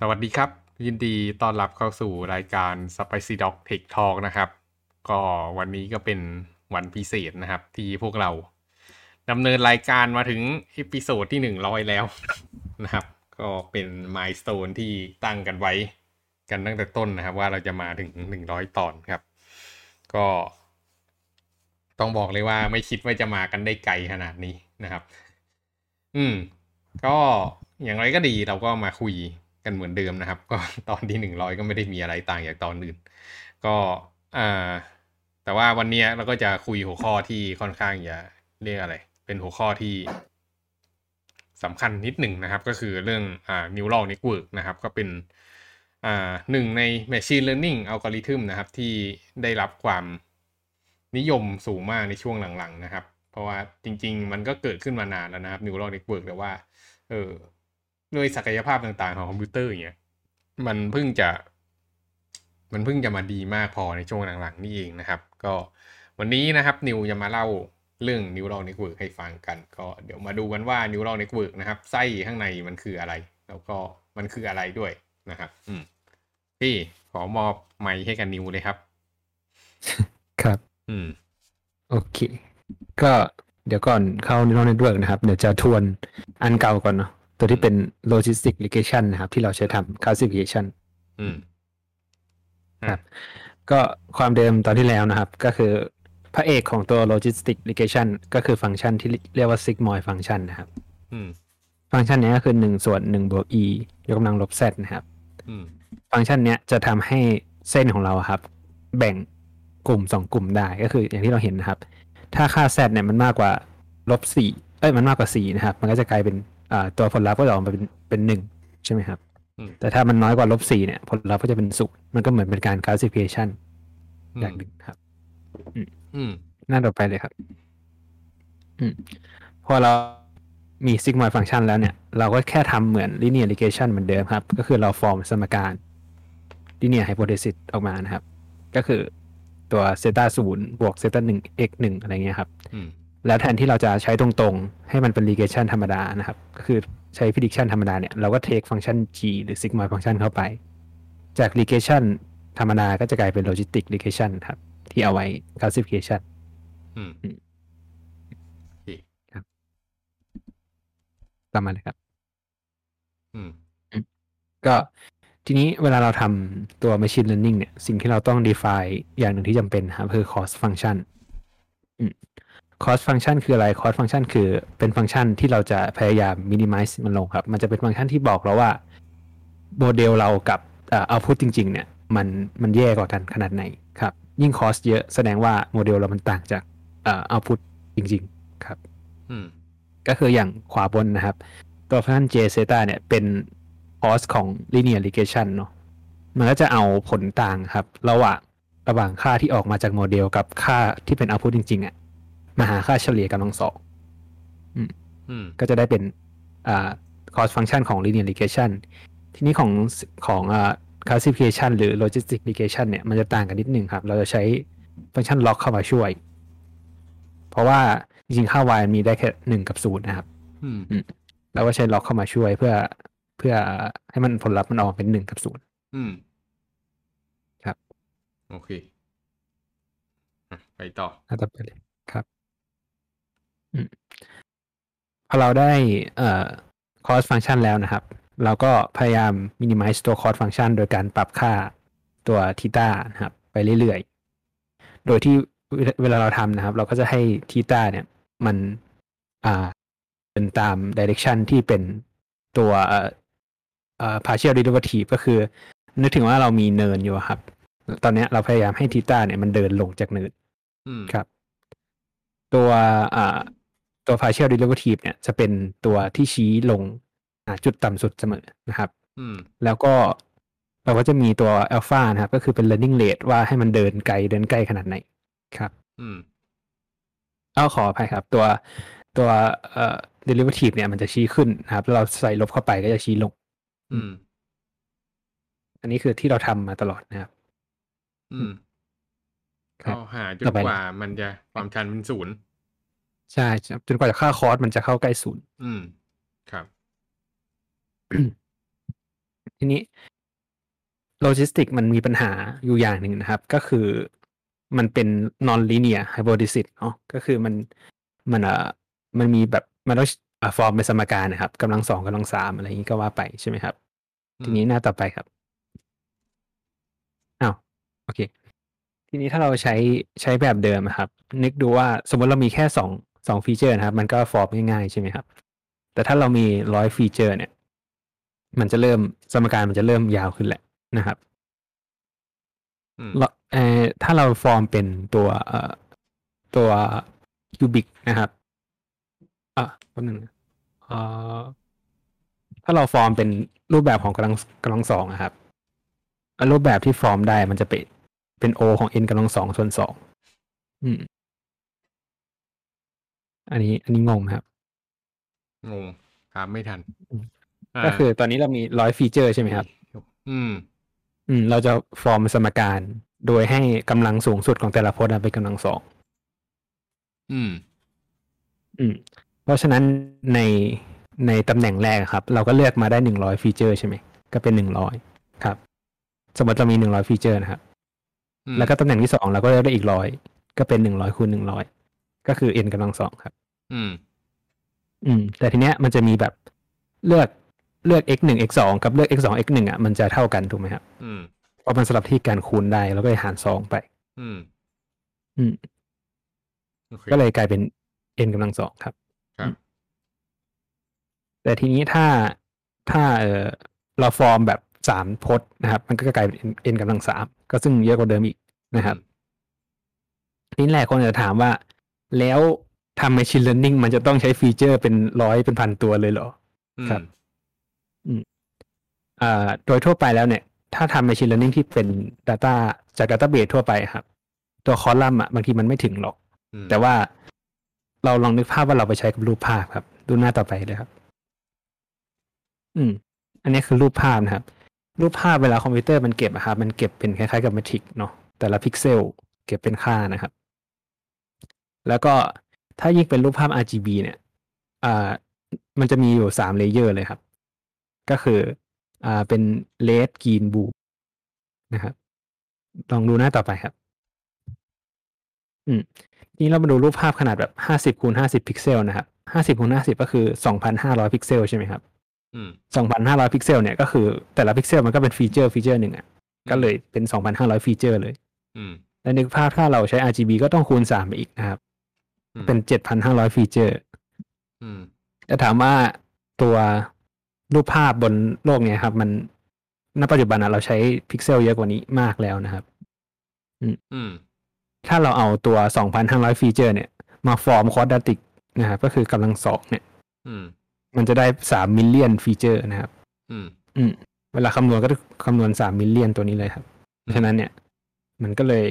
สวัสดีครับ ยินดีต้อนรับเข้าสู่รายการ Spicy Dog Tech Talk นะครับ ก็วันนี้ก็เป็นวันพิเศษนะครับ ที่พวกเราดำเนินรายการมาถึง episode ที่หนึ่งร้อยแล้วนะครับ ก็เป็น milestone ที่ตั้งกันไว้กันตั้งแต่ต้นนะครับ ว่าเราจะมาถึงหนึ่งร้อยตอนครับ ก็ ต้องบอกเลยว่าไม่คิดว่าจะมากันได้ไกลขนาดนี้นะครับ อืม ก็อย่างไรก็ดีเราก็มาคุย กันเหมือนเดิมนะครับ ก็ตอนที่หนึ่งร้อยก็ไม่ได้มีอะไรต่างจากตอนอื่น ก็อ่าแต่ว่าวันนี้เราก็จะคุยหัวข้อที่ค่อนข้างจะเรียกอะไร เป็นหัวข้อที่สำคัญนิดหนึ่งนะครับ ก็คือเรื่องอ่า neural network นะครับ ก็เป็นอ่าหนึ่งใน machine learning algorithm นะครับ ที่ได้รับความนิยมสูงมากในช่วงหลังๆนะครับ เพราะว่าจริง ๆ มันก็เกิดขึ้นมานานแล้วนะครับ neural network แต่ว่า เออ ด้วยศักยภาพต่างๆของคอมพิวเตอร์อย่างเงี้ยมันเพิ่งจะ มันเพิ่งจะมาดีมากพอในช่วงหลังๆ นี่เองนะครับ ก็วันนี้นะครับนิวจะมาเล่าเรื่อง neural network ให้ฟังกัน ก็เดี๋ยวมาดูกันว่า neural network นะครับไส้ข้างในมันคืออะไร แล้วก็มันคืออะไรด้วยนะครับ อืมพี่ขอมอบไมค์ให้กันนิวเลยครับ ครับ อืม โอเค ก็เดี๋ยวก่อนเข้า neural network นะครับ เดี๋ยวจะทวนอันเก่าก่อนเนาะ ตัวที่เป็น logistic regression นะครับ ที่เราใช้ทำ classification อืมครับ ก็ความเดิมตอนที่แล้วนะครับ ก็คือพระเอกของตัว logistic regression ก็คือฟังก์ชันที่เรียกว่า sigmoid function นะครับอืมฟังก์ชันนี้ก็คือหนึ่งส่วนหนึ่งบวก e ยกกำลังลบ z นะครับอืมฟังก์ชันเนี้ยจะทำให้เส้นของเราอะครับ แบ่งกลุ่มสองกลุ่มได้ก็คืออย่างที่เราเห็นนะครับ ถ้าค่า z เนี่ยมันมากกว่าลบสี่เอ้ยมันมากกว่าสี่นะครับ มันก็จะกลายเป็นอ่า ตัวผลลัพธ์ก็จะออกมาเป็นเป็นหนึ่งใช่ไหมครับอืมแต่ถ้ามันน้อยกว่าลบสี่เนี่ย ผลลัพธ์ก็จะเป็นศูนย์มันก็เหมือนเป็นการ classification อือย่างมหนึ่งครับอืมหน้าต่อไปเลยครับอืมพอเรามี sigmoid function แล้วเนี่ย เราก็แค่ทำเหมือน linear regression เหมือนเดิมครับ ก็คือเราฟอร์มสมการ linear hypothesis ออกมานะครับ ก็คือตัว zeta ศูนย์บวก zeta หนึ่ง x หนึ่งอะไรเงี้ยครับอืม แล้วแทนที่เราจะใช้ตรงๆ ให้มันเป็น regression ธรรมดานะครับ ก็คือใช้ prediction ธรรมดาเนี่ย เราก็ take function g หรือ sigmoid function เข้าไป จาก regression ธรรมดาก็จะกลายเป็น logistic regression ครับ ที่เอาไว้ classification อืมอืมโอเคประมาณนี้ครับ อืม ก็ทีนี้เวลาเราทำตัว machine learning เนี่ย สิ่งที่เราต้อง define อย่างหนึ่งที่จำเป็นนะครับคือ cost function อืม cost function คืออะไร cost function คือเป็นฟังก์ชันที่เราจะพยายาม minimize มันลงครับ มันจะเป็นฟังก์ชันที่บอกเราว่าโมเดลเรากับเอ่อ output จริง ๆ เนี่ยมันมันแย่กว่ากันขนาดไหนครับ ยิ่ง cost เยอะแสดงว่าโมเดลเรามันต่างจากเอ่อ output จริง ๆ ครับอืมก็คืออย่างขวาบนนะครับ ตัวฟังก์ชัน j zeta เนี่ยเป็น cost ของ linear regression เนาะมันก็จะเอาผลต่างครับ ระหว่างระหว่างค่าที่ออกมาจากโมเดลกับค่าที่เป็น output จริงๆอะ่ะ มาหาค่าเฉลี่ยกำลังสองอืมก็จะได้เป็นอ่า cost function ของ linear regression ทีนี้ของของอ่า classification หรือ logistic regression เนี่ยมันจะต่างกันนิดนึงครับ เราจะใช้ฟังก์ชัน log เข้ามาช่วย เพราะว่าจริงๆค่า y มีได้แค่หนึ่งกับศูนย์นะครับอืมเราก็ใช้ log เข้ามาช่วยเพื่อเพื่อให้มันผลลัพธ์มันออกมาเป็นหนึ่งกับศูนย์อืมครับ โอเคอะไปต่อน่าจะไปเลยครับอืม พอเราได้เอ่อ cost function แล้วนะครับ เราก็พยายาม minimize ตัว cost function โดยการปรับค่าตัว theta นะครับ ไปเรื่อยๆ โดยที่เวลาเวลาเราทำนะครับ เราก็จะให้ theta เนี่ยมันอ่าเป็นตาม direction ที่เป็นตัวเอ่อเอ่อ partial derivative ก็คือ นึกถึงว่าเรามีเนินอยู่อะครับ ตอนเนี้ยเราพยายามให้ theta เนี่ยมันเดินลงจากเนินอืมครับ ตัวอ่า ตัว partial derivative เนี่ยจะเป็นตัวที่ชี้ลงหาจุดต่ำสุดเสมอนะครับอืมแล้วก็เราก็จะมีตัว alpha นะครับ ก็คือเป็น learning rate ว่าให้มันเดินไกลเดินใกล้ขนาดไหนครับอืมเอาขออภัยครับ ตัวตัวเอ่อ derivative เนี่ยมันจะชี้ขึ้นนะครับแล้วเราใส่ลบเข้าไปก็จะชี้ลง อืม อันนี้คือที่เราทำมาตลอดนะครับ อืมครัก็บหาจต่นอไปกว่ามันจะความชันเป็นศูนย์ ใช่ครับจนกว่าค่าคอสมันจะเข้าใกล้ศูนย์อืม ครับ ทีนี้โลจิสติกมันมีปัญหาอยู่อย่างหนึ่งนะครับ ก็คือมันเป็น non linear hypothesis เนาะก็คือมันมันเอ่อมันมีแบบมันต้องฟอร์มเป็นสมการนะครับกำลังสองกำลังสามอะไรอย่างนี้ก็ว่าไปใช่ไหมครับ ทีนี้หน้าต่อไปครับอ้าวโอเค ทีนี้ถ้าเราใช้ใช้แบบเดิมอะครับ นึกดูว่าสมมติเรามีแค่สอง สอง feature นะครับ มันก็ฟอร์มง่ายๆใช่ไหมครับ แต่ถ้าเรามีร้อย feature เนี่ย มันจะเริ่มสมการมันจะเริ่มยาวขึ้นแหละนะครับอืมเราเอ่อถ้าเราฟอร์มเป็นตัวเอ่อตัว cubic นะครับอะแป๊บนึงนะเอ่อถ้าเราฟอร์มเป็นรูปแบบของกำลังกำลังสองนะครับอะรูปแบบที่ฟอร์มได้มันจะเป็นเป็น o ของ n กำลังสองส่วนสองอืม อันนี้ อันนี้งงไหมครับ งงตามไม่ทันอืม อ่าก็คือตอนนี้เรามีร้อย feature ใช่ไหมครับ อืม อืม เราจะฟอร์มสมการโดยให้กำลังสูงสุดของแต่ละพจน์อะเป็นกำลังสอง อืม อืม เพราะฉะนั้นในในตำแหน่งแรกอะครับ เราก็เลือกมาได้หนึ่งร้อยฟีเจอร์ใช่ไหม ก็เป็นหนึ่งร้อยครับ สมมติเรามีหนึ่งร้อยฟีเจอร์นะครับอืมแล้วก็ตำแหน่งที่สองเราก็เลือกได้อีกร้อย ก็เป็นหนึ่งร้อยคูณหนึ่งร้อย ก็คือ n กำลังสองครับ อืม อืม แต่ทีเนี้ยมันจะมีแบบเลือกเลือก x หนึ่ง x สองกับเลือก x สอง x หนึ่งอะมันจะเท่ากันถูกไหมครับอืมเพราะมันสลับที่การคูณได้แล้วก็เลยหารสองไป อืม อืมโอเคก็เลยกลายเป็น n กำลังสองครับครับ แต่ทีนี้ถ้าถ้าเออเราฟอร์มแบบสามพจน์นะครับ มันก็กลายเป็น n กำลังสามก็ซึ่งเยอะกว่าเดิมอีกนะครับทีนี้แหละคนจะถามว่า แล้วทำ machine learning มันจะต้องใช้ feature เป็นร้อยเป็นพันตัวเลยเหรออืมครับอ่า โดยทั่วไปแล้วเนี่ย ถ้าทำ machine learning ที่เป็น data จาก database ทั่วไปครับ ตัวคอลัมน์อะบางทีมันไม่ถึงหรอกอืมแต่ว่าเราลองนึกภาพว่าเราไปใช้กับรูปภาพครับ ดูหน้าต่อไปเลยครับ อืม อันนี้คือรูปภาพนะครับ รูปภาพเวลาคอมพิวเตอร์มันเก็บอะครับมันเก็บเป็นคล้ายๆกับ matrix เนาะแต่ละพิกเซล เก็บเป็นค่านะครับ แล้วก็ถ้ายิ่งเป็นรูปภาพ RGB เนี่ยอ่ามันจะมีอยู่สาม layer เลยครับ ก็คืออ่าเป็น red green blue นะครับลองดูหน้าต่อไปครับ อืมทีนี้เรามาดูรูปภาพขนาดแบบห้าสิบคูณห้าสิบพิกเซลนะครับห้าสิบคูณห้าสิบก็คือสองพันห้าร้อยพิกเซลใช่ไหมครับอืมสองพันห้าร้อยพิกเซลเนี่ยก็คือแต่ละพิกเซลมันก็เป็น feature feature หนึ่งอะ ก็เลยเป็นสองพันห้าร้อย feature เลย อืม และนึกภาพถ้าเราใช้ RGB ก็ต้องคูณสามไปอีกนะครับอืม เป็นเจ็ดพันห้าร้อย feature อืมแต่ถามว่าตัวรูปภาพบนโลกเนี่ยครับ มันณปัจจุบันอะเราใช้พิกเซลเยอะกว่านี้มากแล้วนะครับอืมถ้าเราเอาตัว2,500 feature เนี่ย มา form quadratic นะครับก็คือกำลังสองเนี่ยอืมมันจะได้3 million feature นะครับอืมอืมเวลาคำนวณก็ต้องคำนวณ3 million ตัวนี้เลยครับเพราะฉะนั้นเนี่ย มันก็เลย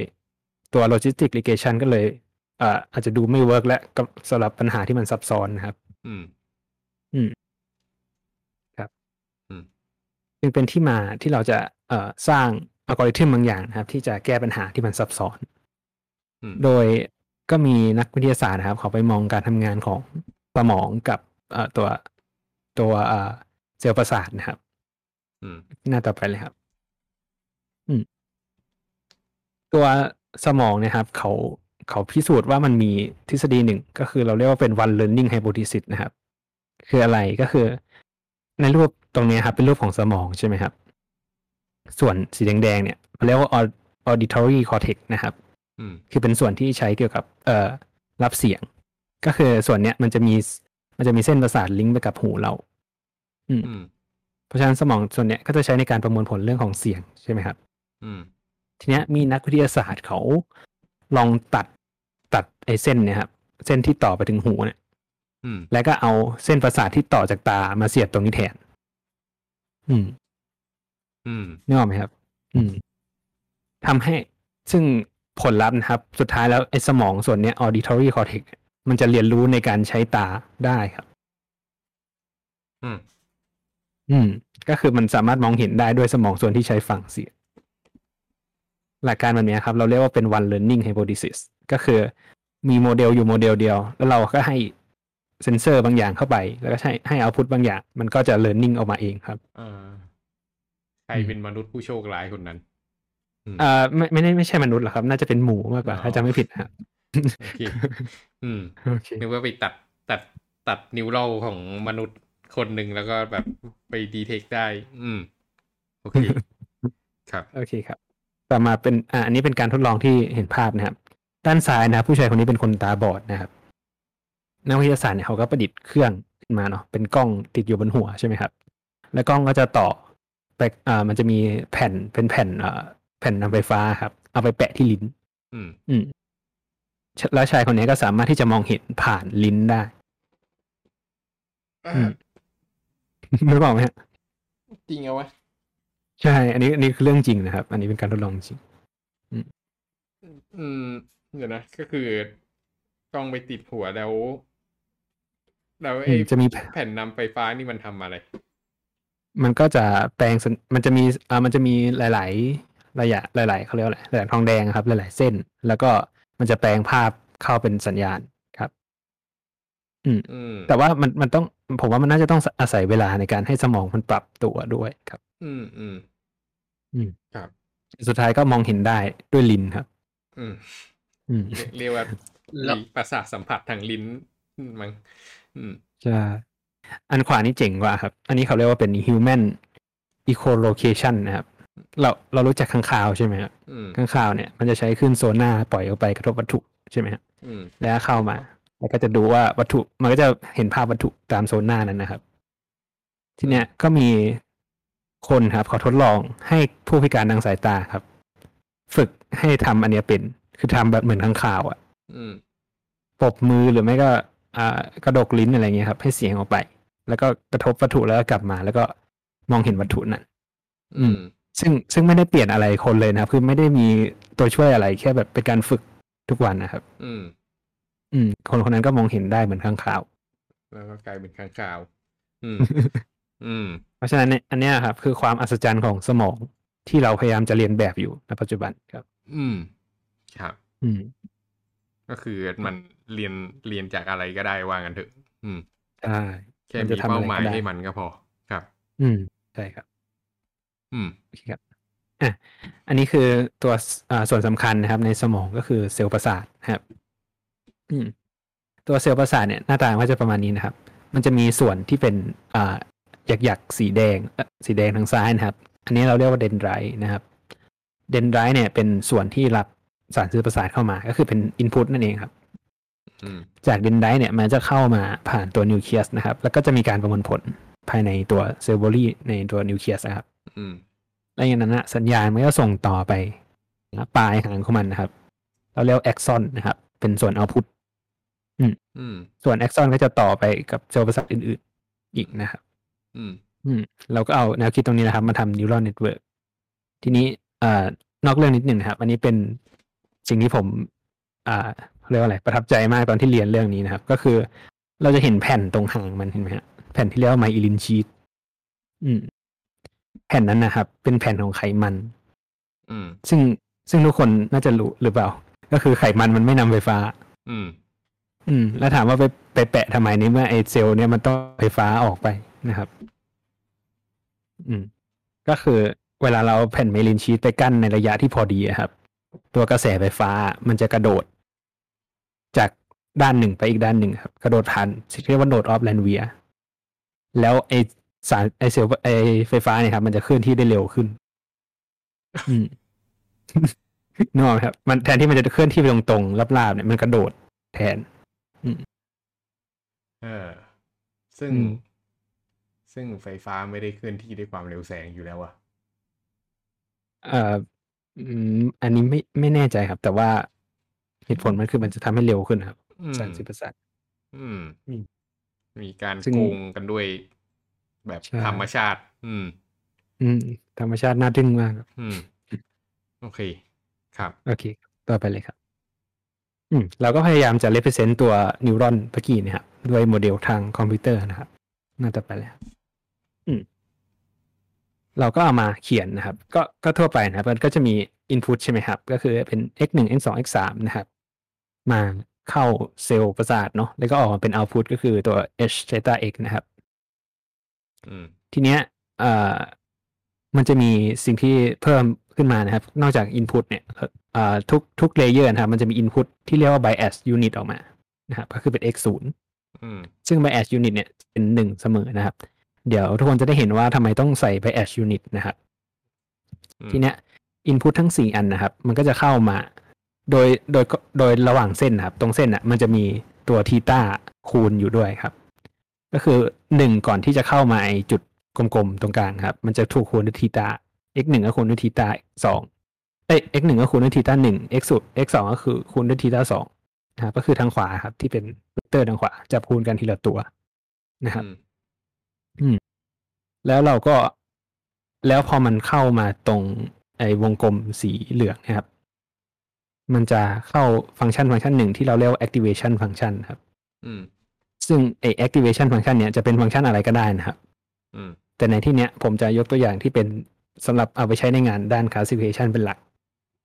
ตัวโลจิสติก r ิเกชันก็เลยเอ่ออาจจะดูไม่ work และกับสำหรับปัญหาที่มันซับซ้อนนะครับ อืม อืม ครับ อืมจึงเป็นที่มาที่เราจะเอ่อสร้างอัลกอริทึมบางอย่างนะครับ ที่จะแก้ปัญหาที่มันซับซ้อนอืมโดยก็มีนักวิทยาศาสตร์นะครับ เขาไปมองการทำงานของสมองกับเอ่อตัวตัวเอ่อเซลล์ประสาทนะครับอืมหน้าต่อไปเลยครับอืมตัวสมองเนะครับ เขา เขาพิสูจน์ว่ามันมีทฤษฎีหนึ่งก็คือเราเรียกว่าเป็น one learning hypothesis นะครับ คืออะไรก็คือ ในรูปตรงนี้ครับ เป็นรูปของสมองใช่ไหมครับ ส่วนสีแดงๆเนี่ยเรียกว่า auditory cortex นะครับอืมคือเป็นส่วนที่ใช้เกี่ยวกับเอ่อรับเสียง ก็คือส่วนเนี้ยมันจะมีมันจะมีเส้นประสาทลิงก์ไปกับหูเราอืมอืม เพราะฉะนั้นสมองส่วนเนี้ยก็จะใช้ในการประมวลผลเรื่องของเสียงใช่ไหมครับ อืม ทีเนี้ยมีนักวิทยาศาสตร์เขา ลองตัดตัดไอ้เส้นเนี่ยครับเส้นที่ต่อไปถึงหูเนี่ยอืมแล้วก็เอาเส้นประสาทที่ต่อจากตามาเสียบตรงนี้แทน อืม อืมนึกออกไหมครับ อืมทำให้ซึ่งผลลัพธ์นะครับ สุดท้ายแล้วไอ้สมองส่วนเนี้ย auditory cortex มันจะเรียนรู้ในการใช้ตาได้ครับ อืม อืม ก็คือมันสามารถมองเห็นได้ด้วยสมองส่วนที่ใช้ฟังเสียง หลักการแบบเนี้ยครับ เราเรียกว่าเป็น one learning hypothesis ก็คือมีโมเดลอยู่โมเดลเดียว แล้วเราก็ให้เซนเซอร์บางอย่างเข้าไป แล้วก็ใช้ให้ output บางอย่าง มันก็จะ learning ออกมาเองครับอ่าใครเป็นมนุษย์ผู้โชคร้ายคนนั้นเอ่อไม่ไม่ได้ไม่ใช่มนุษย์หรอกครับ น่าจะเป็นหมูมากกว่าอ๋อถ้าจำไม่ผิดนะครับโอเคอืมโอเคนึกว่าไปตัดตัดตัดนิวเราของมนุษย์คนหนึ่งแล้วก็แบบไปดีเทคได้ อืม โอเค ครับ โอเคครับ ต่อมาเป็นอ่าอันนี้เป็นการทดลองที่เห็นภาพนะครับ ด้านซ้ายนะครับผู้ชายคนนี้เป็นคนตาบอดนะครับนักวิทยาศาสตร์เนี่ยเขาก็ประดิษฐ์เครื่องขึ้นมาเนาะเป็นกล้องติดอยู่บนหัวใช่ไหมครับ แล้วกล้องก็จะต่อไปอ่ามันจะมีแผ่นเป็นแผ่นอ่าแผ่นนำไฟฟ้าครับ เอาไปแปะที่ลิ้น อืม อืมแล้วชายคนนี้ก็สามารถที่จะมองเห็นผ่านลิ้นได้อืมนึกออกไหมฮะจริงเอาวะ ใช่ อันนี้อันนี้คือเรื่องจริงนะครับ อันนี้เป็นการทดลองจริง อืม เดี๋ยวนะ ก็คือต้องไปติดหัวแล้ว แล้วอืไอ้มจะมีแผ่นนำไฟฟ้านี่มันทำอะไร มันก็จะแปลงสัญมันจะมีอ่ามันจะมีหลาย ๆ ระยะหลาย ๆเขาเรียกว่าอะไรหลายๆทองแดงครับ หลาย ๆ เส้น แล้วก็มันจะแปลงภาพเข้าเป็นสัญญาณครับอืมอืม แต่ว่ามันมันต้องผมว่ามันน่าจะต้องอาศัยเวลาในการให้สมองมันปรับตัวด้วยครับ อืมอืม อืมครับ สุดท้ายก็มองเห็นได้ด้วยลิ้นครับ อืมอืมเรียกเรียกว่าแล้วมีประสาทสัมผัสทางลิ้นมั้งอืมใช่อันขวานี่เจ๋งกว่าครับ อันนี้เขาเรียกว่าเป็น human echolocation นะครับ เราเรารู้จักข้างคาวใช่ไหมครับอืมข้างคาวเนี่ย มันจะใช้ขึ้นโซน่าปล่อยออกไปกระทบวัตถุใช่ไหมครับอืมแล้วเข้ามา แล้วก็จะดูว่าวัตถุ มันก็จะเห็นภาพวัตถุตามโซน่านั้นนะครับ ทีเนี้ยก็มี คนครับเขาทดลองให้ผู้พิการทางสายตาครับ ฝึกให้ทำอันเนี้ยเป็น คือทำแบบเหมือนข้างคาวอะอืมปรบมือหรือไม่ก็ อ่ากระดกลิ้นอะไรเงี้ยครับ ให้เสียงออกไป แล้วก็กระทบวัตถุแล้วก็กลับมา แล้วก็มองเห็นวัตถุนั้นอืม ซึ่งซึ่งไม่ได้เปลี่ยนอะไรคนเลยนะครับ คือไม่ได้มีตัวช่วยอะไรแค่แบบเป็นการฝึกทุกวันนะครับ อืม อืม คนคนนั้นก็มองเห็นได้เหมือนข้างคาว แล้วก็กลายเป็นข้างคาว อืม อืม เพราะฉะนั้นเนี่ยอันเนี้ยครับ คือความอัศจรรย์ของสมองที่เราพยายามจะเรียนแบบอยู่ในปัจจุบันครับ อืม ครับ อืม ก็คือมันเรียนเรียนจากอะไรก็ได้ว่างันเถอะ อืมใช่แค่มันมีจะทำเป้าอะไรหมายก็ได้ให้มันก็พอครับ อืมใช่ครับ อืมโอเคครับอะอันนี้คือตัวอ่าส่วนสำคัญนะครับ ในสมองก็คือเซลล์ประสาทนะครับ อืม ตัวเซลล์ประสาทเนี่ยหน้าตาก็จะประมาณนี้นะครับ มันจะมีส่วนที่เป็นอ่า หยักหยักๆสีแดงเอ่อสีแดงทางซ้ายนะครับ อันนี้เราเรียกว่าเดนไดรต์นะครับ เดนไดรต์เนี่ยเป็นส่วนที่รับสารสื่อประสาทเข้ามา ก็คือเป็น input นั่นเองครับอืมจากเดนไดรต์เนี่ยมันจะเข้ามาผ่านตัวนิวเคลียสนะครับ แล้วก็จะมีการประมวลผลภายในตัว cell body ในตัวนิวเคลียสนะครับอืมแล้วอย่างนั้นนะสัญญาณมันก็ส่งต่อไปนะปลายหางของมันนะครับ เราเรียกแอ็กซอนนะครับ เป็นส่วนเอาพุตอืมส่วนแอ็กซอนก็จะต่อไปกับเซลล์ประสาทอื่น ๆ อีกนะครับ อืม อืม เราก็เอาแนวคิดตรงนี้นะครับ มาทำ neural network ทีนี้เอ่อนอกเรื่องนิดหนึ่งนะครับ อันนี้เป็นสิ่งที่ผม อ่าเขาเรียกว่าอะไร ประทับใจมากตอนที่เรียนเรื่องนี้นะครับ ก็คือเราจะเห็นแผ่นตรงหางมันเห็นไหมฮะแผ่นที่เรียกว่าไมอิลินชีตอืม แผ่นนั้นนะครับ เป็นแผ่นของไขมัน อืม ซึ่งซึ่งทุกคนน่าจะรู้หรือเปล่า ก็คือไขมันมันไม่นำไฟฟ้า อืม อืม แล้วถามว่าไปไปแปะทำไมในเมื่อไอเซลล์เนี่ยมันต้องไฟฟ้าออกไป นะครับ อืม ก็คือเวลาเราเอาแผ่นเมลินชีตไปกั้นในระยะที่พอดีอะครับ ตัวกระแสไฟฟ้ามันจะกระโดด จากด้านหนึ่งไปอีกด้านหนึ่งครับ กระโดดผ่านสิ่งที่เรียกว่าโนดออฟแลนเวียแล้วไอสารไอเซลล์ไอไฟฟ้าเนี่ยครับ มันจะเคลื่อนที่ได้เร็วขึ้น อืมนึกออกไหมครับ มันแทนที่มันจะเคลื่อนที่ไปตรงๆราบๆเนี่ยมันกระโดดแทนเออซึ่งอืม ซึ่งไฟฟ้าไม่ได้เคลื่อนที่ด้วยความเร็วแสงอยู่แล้วอะเอ่ออืมอันนี้ไม่ไม่แน่ใจครับ แต่ว่าเหตุผลมันคือมันจะทำให้เร็วขึ้นครับอืมสารสิบประสาทอืมอืมมีการซึ่งโกงกันด้วยแบบใช่ธรรมชาติ อืม อืม ธรรมชาติน่าทึ่งมากครับอืม โอเค ครับ โอเค ต่อไปเลยครับ อืม เราก็พยายามจะ represent ตัวนิวรอนเมื่อกี้เนะครับด้วยโมเดลทางคอมพิวเตอร์นะครับ น่าจะไปเลยครับอืม เราก็เอามาเขียนนะครับ ก็ก็ทั่วไปนะครับ มันก็จะมี input ใช่ไหมครับ ก็คือเป็น x 1 x 2 x 3นะครับ มาเข้าเซลล์ประสาทเนาะแล้วก็ออกมาเป็น output ก็คือตัว h theta x นะครับอืมทีเนี้ยเอ่อมันจะมีสิ่งที่เพิ่มขึ้นมานะครับ นอกจาก Input เนี่ยเอ่อทุกทุก layer นะครับ มันจะมี Input ที่เรียกว่า bias unit ออกมานะครับ ก็คือเป็น x 0อืมซึ่ง bias unit เนี่ยเป็นหนึ่งเสมอนะครับ เดี๋ยวทุกคนจะได้เห็นว่าทำไมต้องใส่ bias unit นะครับอืมทีเนี้ย input ทั้งสี่อันนะครับ มันก็จะเข้ามา โดยโดยโดยระหว่างเส้นนะครับ ตรงเส้นอะ มันจะมีตัวทีต้าคูณอยู่ด้วยครับ ก็คือหนึ่งก่อนที่จะเข้ามาไอ้จุดกลมๆ ตรงกลางครับ มันจะถูกคูณด้วยทีต้า x หนึ่งก็คูณด้วยทีต้าสองเอ้ย x หนึ่งก็คูณด้วยทีต้าหนึ่ง x สุด x สองก็คือคูณด้วยทีต้าสองนะครับก็คือทางขวาครับ ที่เป็นเวกเตอร์ทางขวาจะคูณกันทีละตัวนะครับ อืม แล้วเราก็ แล้วพอมันเข้ามาตรง ไอ้วงกลมสีเหลืองนะครับ มันจะเข้าฟังก์ชันฟังก์ชันหนึ่งที่เราเรียกว่า activation function ครับ อืม ซึ่งไอ้ activation function เนี่ยจะเป็นฟังก์ชันอะไรก็ได้นะครับ อืม แต่ในที่เนี้ยผมจะยกตัวอย่างที่เป็นสำหรับเอาไปใช้ในงานด้าน classification เป็นหลัก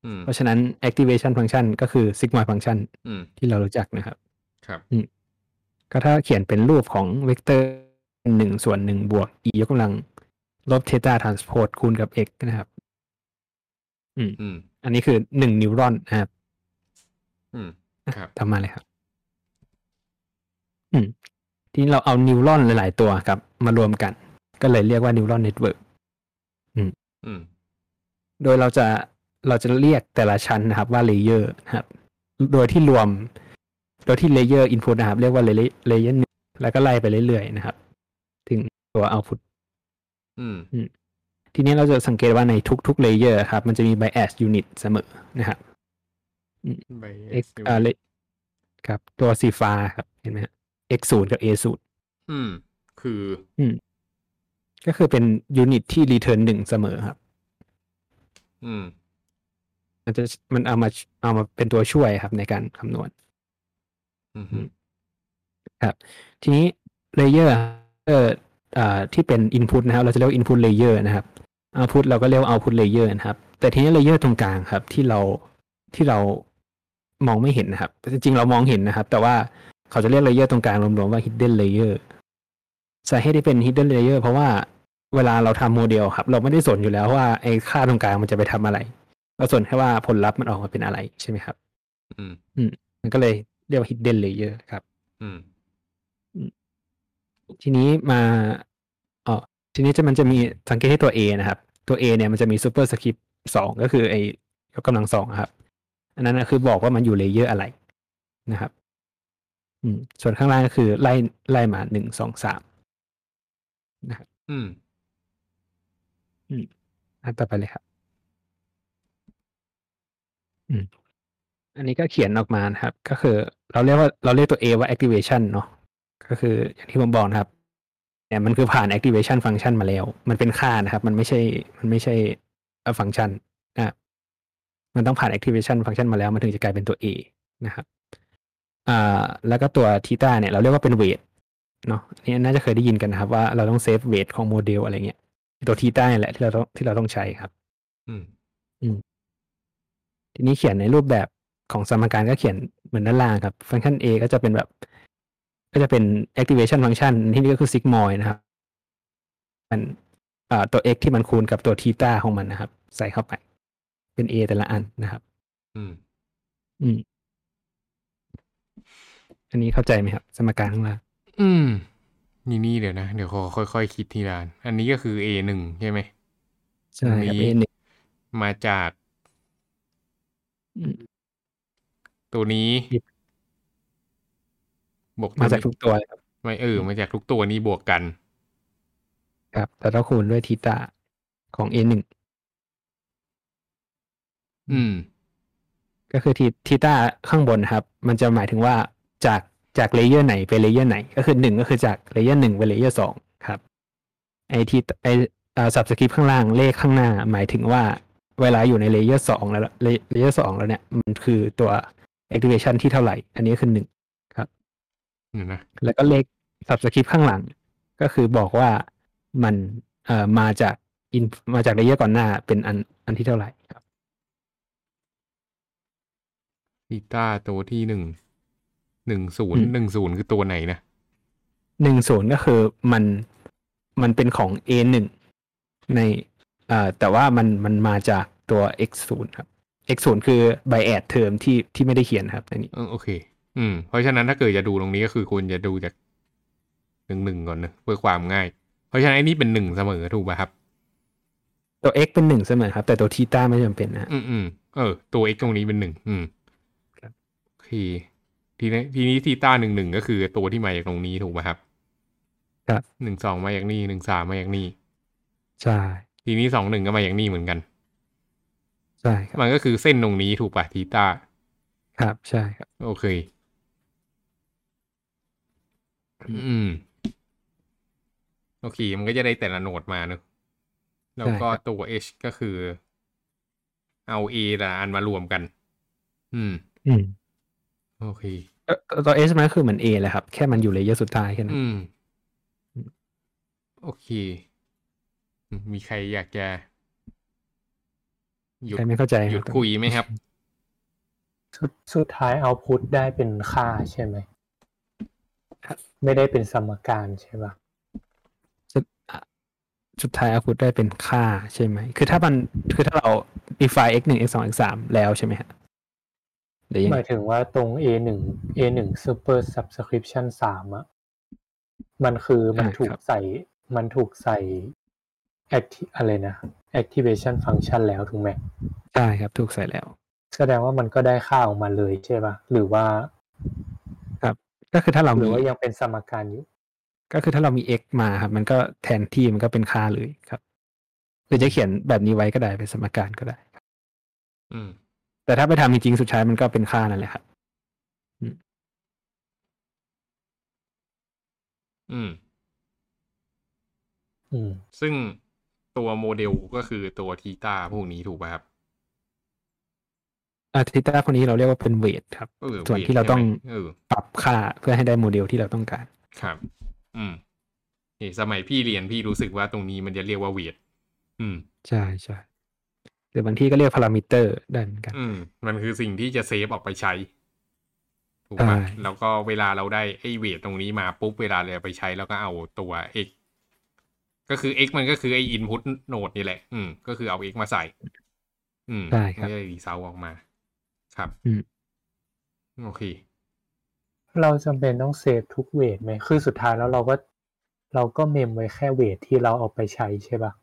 อืม เพราะฉะนั้น activation function ก็คือ sigmoid function อืม ที่เรารู้จักนะครับ ครับ ก็ถ้าเขียนเป็นรูปของเวกเตอร์ หนึ่งส่วนหนึ่งบวก e ยกกำลัง ลบ theta transpose คูณกับ x นะครับอืม อันนี้คือหนึ่ง neuron นะครับ อืม ครับ ทำมาเลยครับ อืม ทีนี้เราเอา neuron หลาย ๆ ตัวครับ มารวมกัน ก็เลยเรียกว่า neural network อืมโดยเราจะเราจะเรียกแต่ละชั้นนะครับว่า layer นะครับ โดยที่รวม โดยที่ layer input นะครับ เรียกว่าเล layer หนึ่งแล้วก็ไล่ไปเรื่อย ๆ นะครับ ถึงตัว output อืมทีนี้เราจะสังเกตว่าในทุกๆ layer ครับ มันจะมี bias unit เสมอนะครับ bias อ่าเลครับตัวสีฟ้าครับเห็นไหมฮะ x ศูนย์กับ a ศูนย์อืม คือก็คือเป็น unit ที่ return หนึ่งเสมอครับ อืม มันจะมันเอามาเอามาเป็นตัวช่วยครับในการคำนวณ อืมครับ ทีนี้ layer เอออ่าที่เป็น input นะครับ เราจะเรียกว่า input layer นะครับ output เราก็เรียกว่า output layer นะครับ แต่ทีนี้ layer ตรงกลางครับ ที่เราที่เรามองไม่เห็นนะครับแต่จริงๆ เรามองเห็นนะครับ แต่ว่าเขาจะเรียก layer ตรงกลางรวมๆว่า hidden layer สาเหตุที่เป็น hidden layer เพราะว่าเวลาเราทำโมเดลครับ เราไม่ได้สนอยู่แล้วว่าไอ้ค่าตรงกลางมันจะไปทำอะไร เราสนแค่ว่าผลลัพธ์มันออกมาเป็นอะไรใช่ไหมครับ อืมมันก็เลยเรียกว่า hidden layer ครับ อืม ทีนี้มาอ๋อทีนี้จะมันจะมีสังเกตที่ตัว A นะครับ ตัว A เนี่ยมันจะมี superscript สองก็คือไอ้ยกกำลังสองอะครับ อันนั้นนะคือบอกว่ามันอยู่ layer อะไรนะครับ อืม ส่วนข้างล่างก็คือไล่ไล่มาหนึ่งสองสามนะครับอืมอันต่อไปเลยครับ อืม อันนี้ก็เขียนออกมานะครับ ก็คือ เราเรียกว่าเราเรียกตัว A ว่า activation เนาะ ก็คืออย่างที่ผมบอกนะครับเนี่ยมันคือผ่าน activation function มาแล้ว มันเป็นค่านะครับ มันไม่ใช่ มันไม่ใช่ฟังก์ชันนะครับมันต้องผ่าน activation function มาแล้วมันถึงจะกลายเป็นตัว A นะครับอ่าแล้วก็ตัว theta เนี่ยเราเรียกว่าเป็น weight เนาะอันนี่น่าจะเคยได้ยินกันนะครับ ว่าเราต้องเซฟ weight ของโมเดลอะไรเงี้ยตัว theta นี่แหละที่เราต้องที่เราต้องใช้ครับอืม ทีนี้เขียนในรูปแบบของสมการก็เขียนเหมือนด้านล่างครับ ฟังก์ชัน A ก็จะเป็นแบบ ก็จะเป็น activation function ที่นี่ก็คือ sigmoid นะครับมันอ่าตัว x ที่มันคูณกับตัว theta ของมันนะครับ ใส่เข้าไป เป็น A แต่ละอันนะครับ อืม อืม อันนี้เข้าใจไหมครับ สมการข้างล่างอืม นี่นี่เดี๋ยวนะ เดี๋ยวขอค่อยๆคิดทีละอันอันนี้ก็คือ A หนึ่งใช่ไหมใช่ครับอันนี้ A หนึ่งมาจากอืมตัวนี้ครั บบวกตัวมาจากนี้ทุกตัวเลยครับไม่เออมาจากทุกตัวนี้บวกกัน ครับแต่ต้องคูณด้วย theta ของ A หนึ่งอืม ก็คือที theta ข้างบนนะครับ มันจะหมายถึงว่าจากจาก layer ไหนไป layer ไหน ก็คือหนึ่งก็คือจาก layer หนึ่งไป layer สองครับไอทีไอ subscript ข้างล่างเลขข้างหน้า หมายถึงว่าเวลาอยู่ใน layer สองแล้ว layer สองแล้วเนี่ย มันคือตัว activation ที่เท่าไหร่ อันนี้คือหนึ่งเดี๋ยว นะแล้วก็เลข subscript ข้างหลัง ก็คือบอกว่ามันเอ่อมาจากอินมาจาก layer ก่อนหน้าเป็นอันอันที่เท่าไหร่ครับ theta ตัวที่หนึ่งหนึ่งศูนย์หนึ่งศูนย์คือตัวไหนนะหนึ่งศูนย์ก็คือมันมันเป็นของ A หนึ่งในอ่าแต่ว่ามันมันมาจากตัว x 0ครับ x 0คือ bias term ที่ที่ไม่ได้เขียนครับในนี้เออโอเค อืม เพราะฉะนั้นถ้าเกิดจะดูตรงนี้ก็คือคุณจะดูจากหนึ่งหนึ่งก่อนนะเพื่อความง่าย เพราะฉะนั้นไอ้นี่เป็นหนึ่งเสมอถูกป่ะครับ ตัว x เป็นหนึ่งเสมอครับ แต่ตัวทีต้าไม่จำเป็นนะฮะอืมอืมเออ ตัว x ตรงนี้เป็นหนึ่งอืมครับโอเคทีนี้ทีนี้ทีต้าหนึ่งหนึ่งก็คือตัวที่มาจากตรงนี้ถูกป่ะครับ ครับหนึ่งสองมาจากนี่หนึ่งสามมาจากนี่ใช่ทีนี้สองหนึ่งก็มาจากนี่เหมือนกันใช่ครับมันก็คือเส้นตรงนี้ถูกป่ะทีต้าครับใช่ครับ โอเค อืม โอเค มันก็จะได้แต่ละโนดมาเนอะแล้วก็ใช่ครับตัว h ก็คือ เอา a แต่ละอันมารวมกัน อืม อืม โอเคเอ่อตัว s มันก็คือเหมือน a แหละครับ แค่มันอยู่เลเยอร์สุดท้ายแค่นั้นอืมอืมโอเคอืมมีใครอยากจะหยุดใครไม่เข้าใจหยุดรับคุยไหมครับ สุดสุดท้ายเอาพุทได้เป็นค่าใช่ไหม ไม่ได้เป็นสมการใช่ปะสุดอะสุดท้ายเอาพุทได้เป็นค่าใช่ไหม คือถ้ามันคือถ้าเรา define x หนึ่ง x สอง x สามแล้วใช่ไหมฮะหรือยังหไงมายถึงว่าตรง a หนึ่ง a หนึ่ง super subscription สามอะมันคือมันถูกใส่ มันถูกใส่ acti- อะไรนะ activation function แล้วถูกไหมใช่ครับ ถูกใส่แล้ว แสดงว่ามันก็ได้ค่าออกมาเลยใช่ปะหรือว่าครับ ก็คือถ้าเราหรืมีอว่ายังเป็นสมการอยู่ ก็คือถ้าเรามี x มาครับ มันก็แทนที่มันก็เป็นค่าเลยครับ หรือจะเขียนแบบนี้ไว้ก็ได้เป็นสมการก็ได้ครับอืม แต่ถ้าไปทำจริงๆสุดท้ายมันก็เป็นค่านั่นแหละครับอืม อืม ซึ่งตัวโมเดลก็คือตัวทีต้าพวกนี้ถูกป่ะครับ อาทิตย์พวกนี้เราเรียกว่าเป็นเวทครับเออส่วน weight ที่เราต้องใช่ไหมเออปรับค่าเพื่อให้ได้โมเดลที่เราต้องการ ครับ อืมนี่สมัยพี่เรียนพี่รู้สึกว่าตรงนี้มันจะเรียกว่าเวทอืม ใช่ใช่หรือบางที่ก็เรียกพารามิเตอร์ได้เหมือนกัน อืม มันคือสิ่งที่จะ save ออกไปใช้ ถูกปะใช่แล้วก็เวลาเราได้ไอ้ weight ตรงนี้มาปุ๊บเวลาเราไปใช้แล้วก็เอาตัว x ก็คือ x มันก็คือไอ้ input node นี่แหละ อืม ก็คือเอา x มาใส่ อืมใช่ครับไม่ได้ result ออกมา ครับอืมโอเค เราจำเป็นต้อง save ทุก weight ไหมคือสุดท้ายแล้วเราก็ เราก็ mem ไว้แค่ weight ที่เราเอาไปใช้ใช่ปะ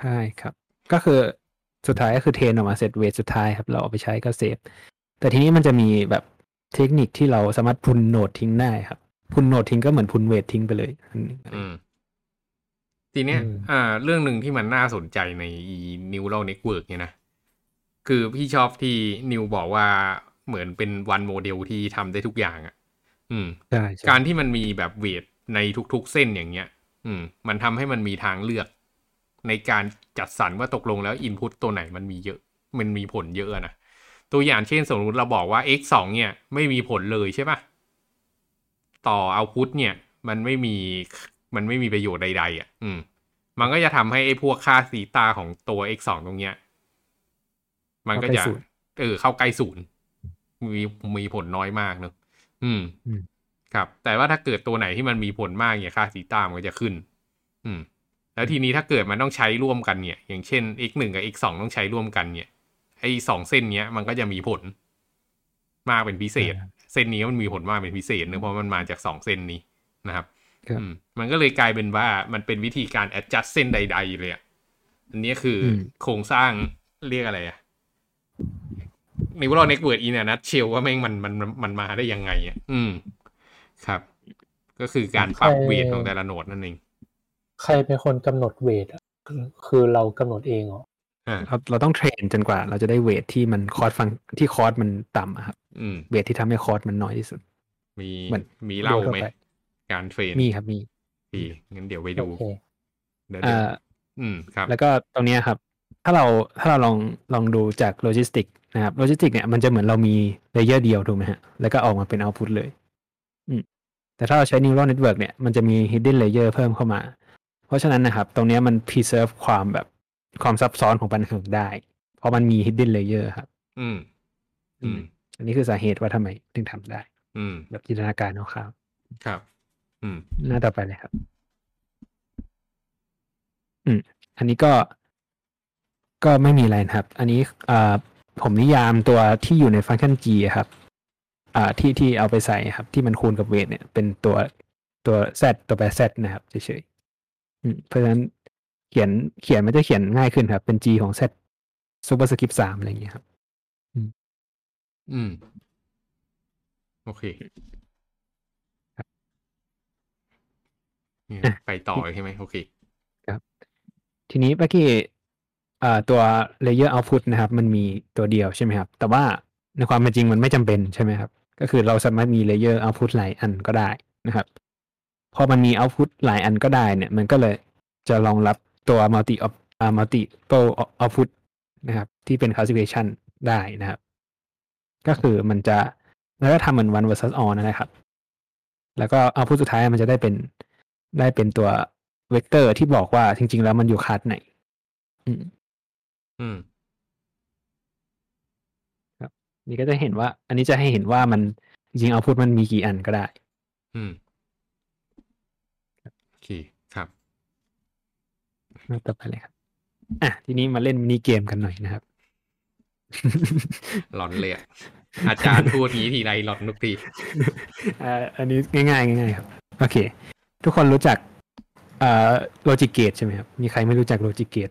ใช่ครับ ก็คือสุดท้ายก็คือ train ออกมาเสร็จ weight สุดท้ายครับ เราเอาไปใช้ก็ save แต่ทีนี้มันจะมีแบบเทคนิคที่เราสามารถ prune node ทิ้งได้ครับ prune node ทิ้งก็เหมือน prune weight ทิ้งไปเลยอันนี้อืมทีเนี้ย อ่า เรื่องหนึ่งที่มันน่าสนใจใน neural network เนี่ยนะ คือพี่ชอบที่นิวบอกว่าเหมือนเป็น one model ที่ทำได้ทุกอย่างอะ่ะ อืมใช่ใช่การที่มันมีแบบเวทในทุกๆเส้นอย่างเงี้ย อืม มันทำให้มันมีทางเลือก ในการจัดสรรว่าตกลงแล้วอินพุตตัวไหนมันมีเยอะ มันมีผลเยอะนะตัวอย่างเช่นสมมติเราบอกว่า x สองเนี่ย ไม่มีผลเลยใช่ปะต่อเอาพุตเนี่ย มันไม่มีมันไม่มีประโยชน์ใดๆอะ อืม มันก็จะทำให้ไอ้พวกค่าสีตาของตัว x สองตรงเนี้ย มันก็จะเข้าใกล้ศูนย์เออเข้าใกล้ศูนย์มีมีผลน้อยมากเนอะอืมอืมครับ แต่ว่าถ้าเกิดตัวไหนที่มันมีผลมากเนี่ยค่าสีตามันก็จะขึ้น อืม แล้วทีนี้ถ้าเกิดมันต้องใช้ร่วมกันเนี่ย อย่างเช่น x หนึ่งกับ x สองต้องใช้ร่วมกันเนี่ยไอ้สองเส้นเนี้ยมันก็จะมีผลมากเป็นพิเศษ เส้นนี้มันมีผลมากเป็นพิเศษเนอะเพราะมันมาจากสองเส้นนี้นะครับครับอืมมันก็เลยกลายเป็นว่ามันเป็นวิธีการ adjust เส้นใด ๆ เลยอะอันนี้คืออืมโครงสร้างเรียกอะไรอะ neural network in a nutshell ว่าแม่งมันมันมันมันมาได้ยังไงอะอืม ครับ ก็คือการปรับ weight ของแต่ละ node นั่นเอง ใครเป็นคนกำหนด weight อะคือคือเรากำหนดเองเหรออ่าเราเราต้อง train จนกว่า เราจะได้ weight ที่มัน cost function ที่ cost มันต่ำอะครับอืม weight ที่ทำให้ cost มันน้อยที่สุด มีเหมือนมีเล่าไหมเดี๋ยวเข้าไปการ train มีครับมีดีงั้นเดี๋ยวไปดู โอเคเดี๋ยวเดี๋อ่ยวาอืมครับ แล้วก็ตรงเนี้ยครับ ถ้าเราถ้าเราลองลองดูจากโลจิสติกนะครับโลจิสติกเนี่ยมันจะเหมือนเรามี layer เดียวถูกไหมฮะแล้วก็ออกมาเป็น output เลยอืมแต่ถ้าเราใช้ neural network เนี่ยมันจะมี hidden layer เพิ่มเข้ามา เพราะฉะนั้นนะครับ ตรงเนี้ยมัน preserve ความแบบความซับซ้อนของปัญหาได้ เพราะมันมี hidden layer ครับ อืม อืม อันนี้คือสาเหตุว่าทำไมถึงทำได้ อืม แบบจินตนาการคร่าวครับ อืมๆหน้าต่อไปเลยครับ อืม อันนี้ก็ ก็ไม่มีอะไรนะครับ อันนี้อ่าผมนิยามตัวที่อยู่ในฟังก์ชัน g อะครับอ่าที่ที่เอาไปใส่ครับ ที่มันคูณกับเวทเนี่ย เป็นตัวตัว z ตัวแปร z นะครับเฉยๆอืมเพราะฉะนั้นเขียนเขียนมันจะเขียนง่ายขึ้นครับ เป็น g ของ z ซูเปอร์สคริปต์สามอะไรอย่างเงี้ยครับ อืม โอเคครับเนี่ยอะไปต่อใช่ไหมโอเคทีนี้เมื่อกี้ อ่าตัว layer output นะครับ มันมีตัวเดียวใช่ไหมครับ แต่ว่าในความเป็นจริงมันไม่จำเป็นใช่ไหมครับ ก็คือเราสามารถมี layer output หลายอันก็ได้นะครับ พอมันมี output หลายอันก็ได้เนี่ย มันก็เลยจะรองรับตัว multi อ่า multiple output นะครับ ที่เป็น classification ได้นะครับ ก็คือมันจะแล้วก็ทำเหมือน one versus all นะครับ แล้วก็ output สุดท้ายมันจะได้เป็นได้เป็นตัวเวกเตอร์ที่บอกว่าจริง ๆ แล้วมันอยู่คลาสไหน อืม อืมนี่ก็จะเห็นว่า อันนี้จะให้เห็นว่ามันจริงๆเอาพุทมันมีกี่อันก็ได้ อืมโอเคครับต่อไปเลยครับ อะ ทีนี้มาเล่นมินิเกมกันหน่อยนะครับ หลอนเลยอะอาจารย์พูดงี้ทีไรหลอนทุกทีอ่าอันนี้ง่ายๆง่ายๆครับ โอเค ทุกคนรู้จักอ่า logic gate ใช่ไหมครับ มีใครไม่รู้จัก logic gate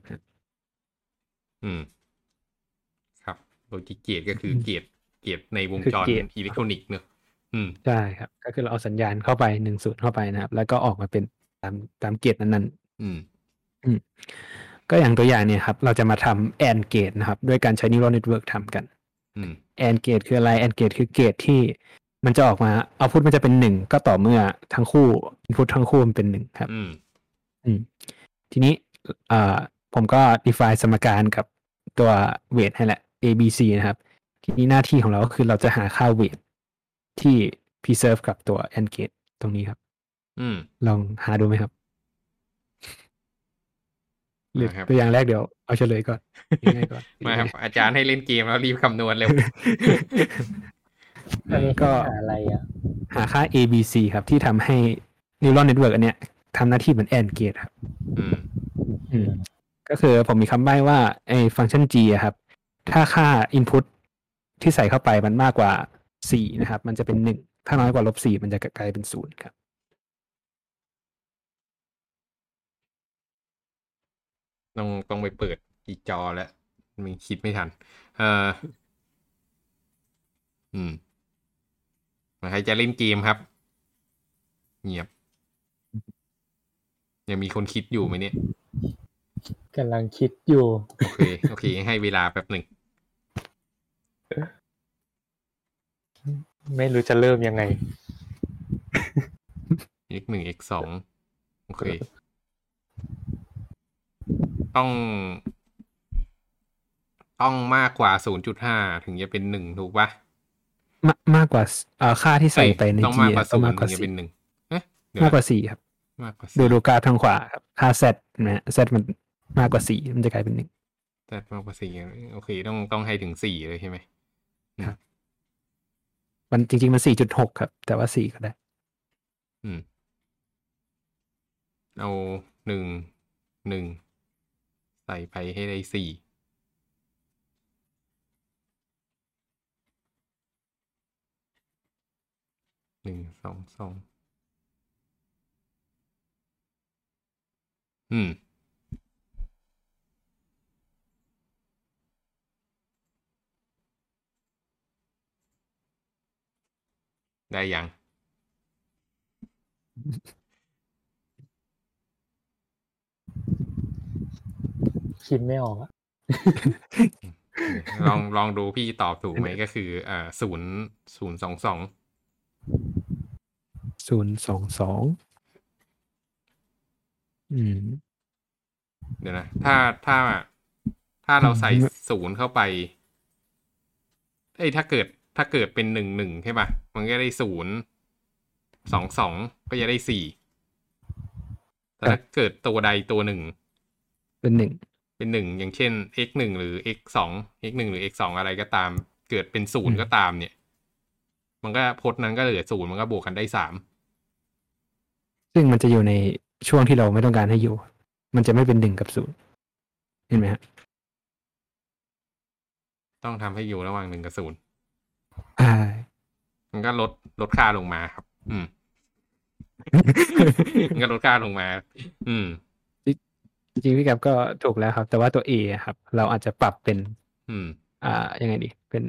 อืม ครับ logic gate ก็คือ gate gate ในวงจรคือเกตอิเล็กทรอนิกส์เนอะอืมใช่ครับ ก็คือเราเอาสัญญาณเข้าไปหนึ่งศูนย์เข้าไปนะครับ แล้วก็ออกมาเป็นตามตาม gate นั้นๆ อืมก็อย่างตัวอย่างเนี่ยครับ เราจะมาทำ AND gate นะครับ ด้วยการใช้ neural network ทำกันอืม AND gate คืออะไร AND gate คือ gate ที่มันจะออกมา output มันจะเป็นหนึ่งก็ต่อเมื่อทั้งคู่ input ทั้งคู่มันเป็นหนึ่งครับ อืมอืมทีนี้อ่าผมก็ define สมการกับ ตัวเวทให้แหละ a b c นะครับ ทีนี้หน้าที่ของเราก็คือเราจะหาค่าเวทที่ preserve กับตัว AND gate ตรงนี้ครับ อืม ลองหาดูไหมครับ หรือนะครับตัวอย่างแรกเดี๋ยวเอาเฉลยก่อนง่ายๆก่อนมาครับ อาจารย์ให้เล่นเกมแล้วรีบคำนวณเร็วอันนี้ก็หาอะไรอะ หาค่า a b c ครับ ที่ทำให้ neural network อันเนี้ยทำหน้าที่เหมือน AND gate ครับ อืมอืม ก็คือผมมีคำใบ้ว่าไอ้ฟังก์ชัน g อะครับ ถ้าค่า input ที่ใส่เข้าไปมันมากกว่าสี่นะครับ มันจะเป็นหนึ่ง ถ้าน้อยกว่าลบสี่มันจะกลายเป็นศูนย์ครับ ต้องต้องไปเปิดอีกจอแล้วมันคิดไม่ทันเอออืมใครจะเล่นเกมครับ เงียบ ยังมีคนคิดอยู่ไหมเนี่ย กำลังคิดอยู่ โอเค โอเค ให้เวลาแป๊บหนึ่ง ไม่รู้จะเริ่มยังไง x หนึ่ง x สองโอเค ต้อง ต้องมากกว่าศูนย์จุดห้าถึงจะเป็นหนึ่งถูกปะมากมากกว่าเอ่อค่าที่ใส่ไปในต้อง g มากกว่าต้ศูองนมากย์กถึว่างจะสี่เป็นหนึ่งเอ๊ะเดี๋ยวมากกว่านะสี่ครับ มากกว่าดูสี่ดูกราฟทางขวาครับค่า z นะฮะ z มัน มากกว่าสี่มันจะกลายเป็นหนึ่งแต่มากกว่าสี่โอเค ต้องต้องให้ถึงสี่เลยใช่ไหมมันจริง ๆ มันสี่จุดหกครับ แต่ว่าสี่ก็ได้ อืม เอาหนึ่งหนึ่งใส่ไปให้ได้สี่หนึ่งสองสองอืม ได้ยัง คิดไม่ออกอะลองลองดูพี่ตอบถูกไหมก็คืออ่าศูนย์ศูนย์สองสองศูนย์สองสองอืมเดี๋ยวนะ ถ้าถ้าถ้าเราใส่อืมศูนย์เข้าไป เอ้ยถ้าเกิด ถ้าเกิดเป็นหนึ่งหนึ่งใช่ปะมันก็ได้ศูนย์สองสองก็จะได้สี่แต่ถ้าเกิดตัวใดตัวหนึ่ง เป็นหนึ่งเป็นหนึ่งอย่างเช่น x หนึ่งหรือ x สอง x หนึ่งหรือ x สองอะไรก็ตาม เกิดเป็นศูนย์ก็ตามเนี่ย มันก็พจน์นั้นก็เหลือศูนย์มันก็บวกกันได้สามซึ่งมันจะอยู่ในช่วงที่เราไม่ต้องการให้อยู่ มันจะไม่เป็นหนึ่งกับศูนย์เห็นไหมฮะต้องทำให้อยู่ระหว่างหนึ่งกับศูนย์ใช่ มันก็ลดลดค่าลงมาครับ อืมมันก็ลดค่าลงมา อืมจริงๆพี่แกบก็ถูกแล้วครับ แต่ว่าตัว A อะครับ เราอาจจะปรับเป็น อืม อ่า ยังไงดี เป็น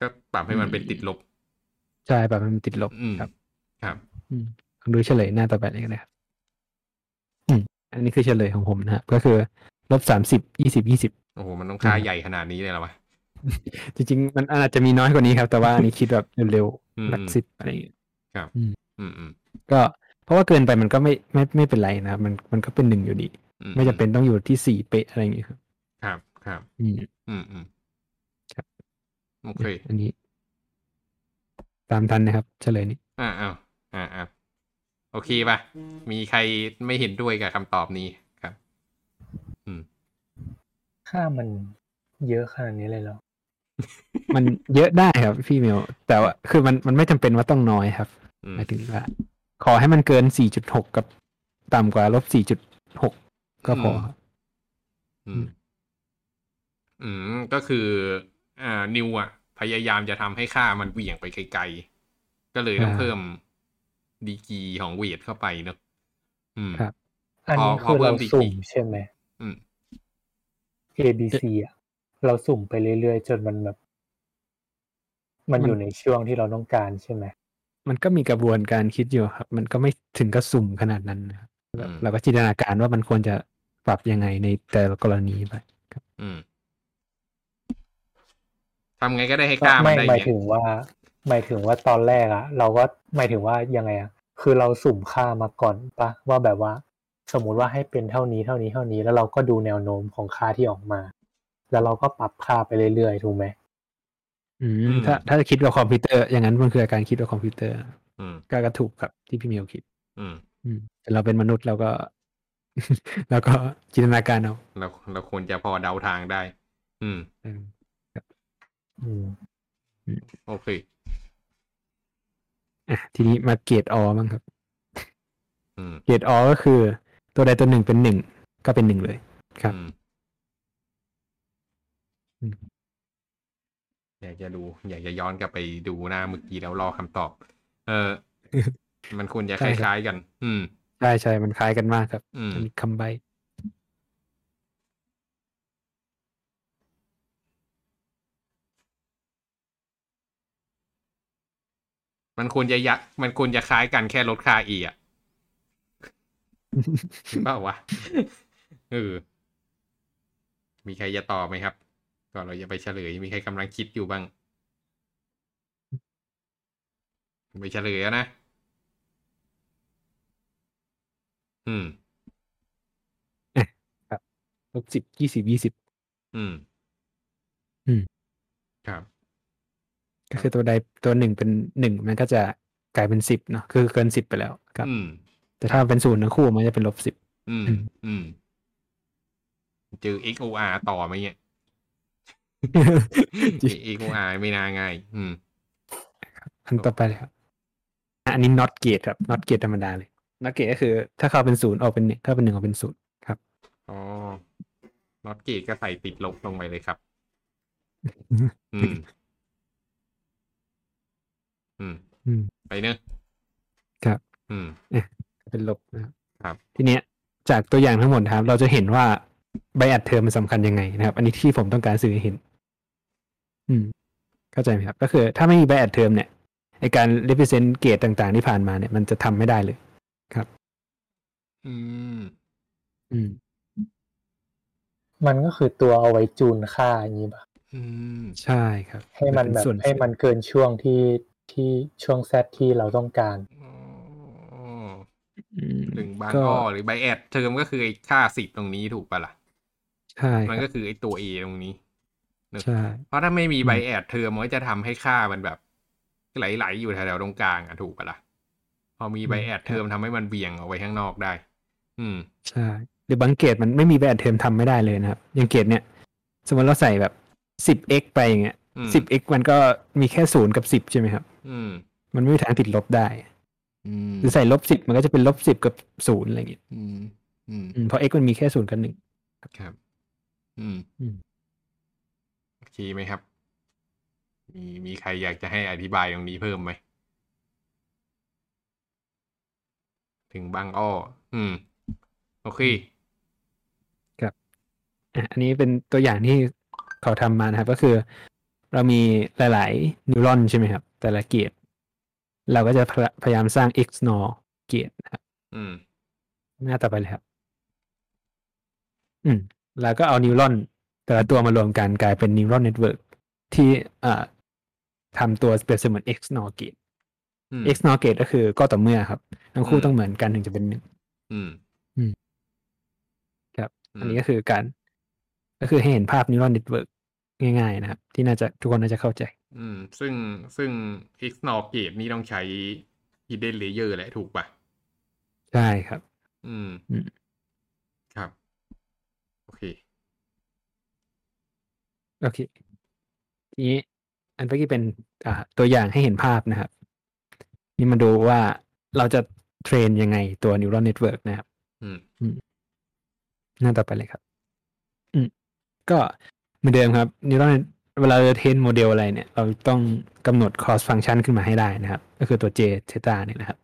ก็ปรับให้มันเป็นติดลบ ใช่ปรับให้มันติดลบอืมครับ ครับ อืมลองดูเฉลยหน้าต่อไปเลยกันนะครับอืม อันนี้คือเฉลยของผมนะครับก็คือลบสามสิบยี่สิบยี่สิบโอ้โหมันต้องค่าอืมใหญ่ขนาดนี้เลยเหรอวะ จริงๆ มันอาจจะมีน้อยกว่านี้ครับ แต่ว่าอันนี้คิดแบบเร็วอืมๆหลักสิบอะไรอย่างเงี้ยอืมอืมก็เพราะว่าเกินไปมันก็ไม่ไม่ไม่เป็นไรนะครับมันมันก็เป็นหนึ่งอยู่ดีอืไม่จำเป็นต้องอยู่ที่สี่เป๊ะอะไรอย่างเงี้ยครับ ครับครับอืมอืมอืมครับโอเคอันนี้ ตามทันนะครับ เฉลยนี้อ่าอ่าอ่าอ่าโอเคป่ะ มีใครไม่เห็นด้วยกับคำตอบนี้ครับ อืมค่ามันเยอะขนาดนี้เลยเหรอ มันเยอะได้ครับพี่เมลแต่ว่าคือมันมันไม่จำเป็นว่าต้องน้อยครับอืมหมายถึงว่าขอให้มันเกิน 4.6 กับต่ำกว่าลบ 4.6 ก็พอครับอืม อืม ก็คือ อ่า นิวอะ พยายามจะทำให้ค่ามันเหวี่ยงไปไกลๆ ก็เลยต้องอ่าเพิ่มดีกรีของเวทเข้าไปเนอะอืมครับ อันนี้พอคือพอเพิ่เรามดีกรีสุ่มใช่ไหม อืม A B C อะ เราสุ่มไปเรื่อยๆ จนมันแบบมันมันอยู่ในช่วงที่เราต้องการใช่ไหมมันก็มีกระบวนการคิดอยู่ครับ มันก็ไม่ถึงกับสุ่มขนาดนั้นนะครับแบบอืมเราก็จินตนาการว่ามันควรจะปรับยังไงในแต่ละกรณีไปครับ อืมทำไงก็ได้ให้ค่ามัไม่นได้หมายเนี่ยถึงว่าหมายถึงว่าตอนแรกอะเราก็หมายถึงว่ายังไงอะคือเราสุ่มค่ามาก่อนปะว่าแบบว่า สมมุติว่าให้เป็นเท่านี้เท่านี้เท่านี้แล้วเราก็ดูแนวโน้มของค่าที่ออกมา แล้วเราก็ปรับค่าไปเรื่อยๆถูกไหมอืมถ้าถ้าจะคิดว่าคอมพิวเตอร์อย่างนั้นมันคือการคิดว่าคอมพิวเตอร์ อืมก็ก็ถูกครับที่พี่เมลคิด อืม อืมแต่เราเป็นมนุษย์เราก็ เราก็จินตนาการเอาเราเราควรจะพอเดาทางได้ อืมเอออืมโอเคอะทีนี้มาเกรดอบ้างครับอืมเกรดอก็คือ ตัวใดตัวหนึ่งเป็นหนึ่งก็เป็นหนึ่งเลย ครับ อืมอืมอยากจะดู อยากจะย้อนกลับไปดูหน้าเมื่อกี้แล้วรอคำตอบ เออ มันควรจะคใช่ครับล้ายๆกัน อืมใช่ใช่มันคล้ายกันมากครับอืมมันมีคำใบมันควรจะยะมันควรจะคล้ายกันแค่ลดค่า e อะหรือเปล่าวะเออมีใครจะตอบไหมครับ ก่อนเราจะไปเฉลย มีใครกำลังคิดอยู่บ้าง ไปเฉลยแล้วนะ อืมลบสิบยี่สิบยี่สิบอืม อืม ครับ ก็คือตัวใดตัวหนึ่งเป็นหนึ่งมันก็จะกลายเป็นสิบเนาะคือเกินสิบไปแล้วครับ อืม แต่ถ้าเป็นศูนย์ทั้งคู่มันจะเป็นลบสิบอืม อืมอืมเจอ XOR ต่อไหมเนี่ย XOR ไม่น่าง่าย อืมอันต่อไปเลยครับอะอันนี้ not gate ครับ not gate ธรรมดาเลย not gate ก็คือ ถ้าเข้าเป็นศูนย์ออกเป็นหนึ่งถ้าเป็นหนึ่งออกเป็นศูนย์ครับอ๋อน็อตเกตก็ใส่ติดลบลงไปเลยครับ อืม อืม อืม ไปเนอะครับ อืมเป็นลบนะครับครับทีเนี้ย จากตัวอย่างทั้งหมดนะครับ เราจะเห็นว่าใบอัดเทอมมันสำคัญยังไงนะครับ อันนี้ที่ผมต้องการสื่อให้เห็น อืมเข้าใจไหมครับ ก็คือถ้าไม่มีใบอัดเทอมเนี่ยไอการ represent เกตต่างๆ ที่ผ่านมาเนี่ยมันจะทำไม่ได้เลยอืม อืม มันก็คือตัวเอาไว้จูนค่าอย่างนี้ปะอืม ใช่ครับ ให้มันแบบเป็ส่วนให้มันเกินช่วงที่ที่ช่วง z ที่เราต้องการอ๋ออืมหนึ่งบางก็อ้อหรือ bias term ก็คือไอ้ค่าสิบตรงนี้ถูกปะล่ะ ใช่ ครับ มันก็คือไอ้ตัว A ตรงนี้ใช่ เพราะถ้าไม่มีอืม bias term มันก็จะทำให้ค่ามันแบบไหลๆอยู่แถวๆตรงกลางอะถูกปะล่ะ พอมีใบแอดเทอมทำให้มันเบี่ยงออกไปข้างนอกได้ อืมใช่หรือบางเกตมันไม่มีใบอัดเทอมทำไม่ได้เลยนะครับอย่างเกตเนี่ย สมมติเราใส่แบบสิบ x ไปอย่างเงี้ยอืมสิบ x มันก็มีแค่ศูนย์กับสิบใช่ไหมครับ อืม มันไม่มีทางติดลบได้อืมหรือใส่ลบสิบมันก็จะเป็นลบสิบกับศูนย์อะไรอย่างเงี้ยอืมอืมอืมเพราะ x มันมีแค่ศูนย์กับหนึ่งครับ อืมอืมโอ เคไหมครับ มีมีใครอยากจะให้อธิบายตรงนี้เพิ่มไหม ถึงบางอ้อ อืม โอเคอะอันนี้เป็นตัวอย่างที่เขาทำมานะครับ ก็คือ เรามีหลาย ๆ นิวรอนใช่ไหมครับ แต่ละเกตเราก็จะพยพยายามสร้าง XNOR เกตนะครับ อืม หน้าต่อไปเลยครับ อืม แล้วก็เอา neuron แต่ละตัวมารวมกันกลายเป็น neural network ที่อ่าทำตัวเปรียบเสมือน XNOR เกตอืม XNOR เกตก็คือก็ต่อเมื่อครับ ทั้งคู่อืมต้องเหมือนกันถึงจะเป็นหนึ่งอืมครับอืมอันนี้ก็คือการ ก็คือให้เห็นภาพ neural network ง่ายๆนะครับ ที่น่าจะทุกคนน่าจะเข้าใจ อืม ซึ่งซึ่ง XNOR gate นี่ต้องใช้ hidden layer แหละถูกปะใช่ครับ อืมอืมครับ โอเค โอเค ทีนี้ อันเมื่อกี้เป็นอ่าตัวอย่างให้เห็นภาพนะครับ นี่มาดูว่าเราจะ train ยังไงตัว neural network นะครับ อืมหน้าต่อไปเลยครับ อืมก็เหมือนเดิมครับ neural net เวลาเรา train โมเดลอะไรเนี่ย เราต้องกำหนด cost function ขึ้นมาให้ได้นะครับ ก็คือตัว j theta เนี่ยนะครับ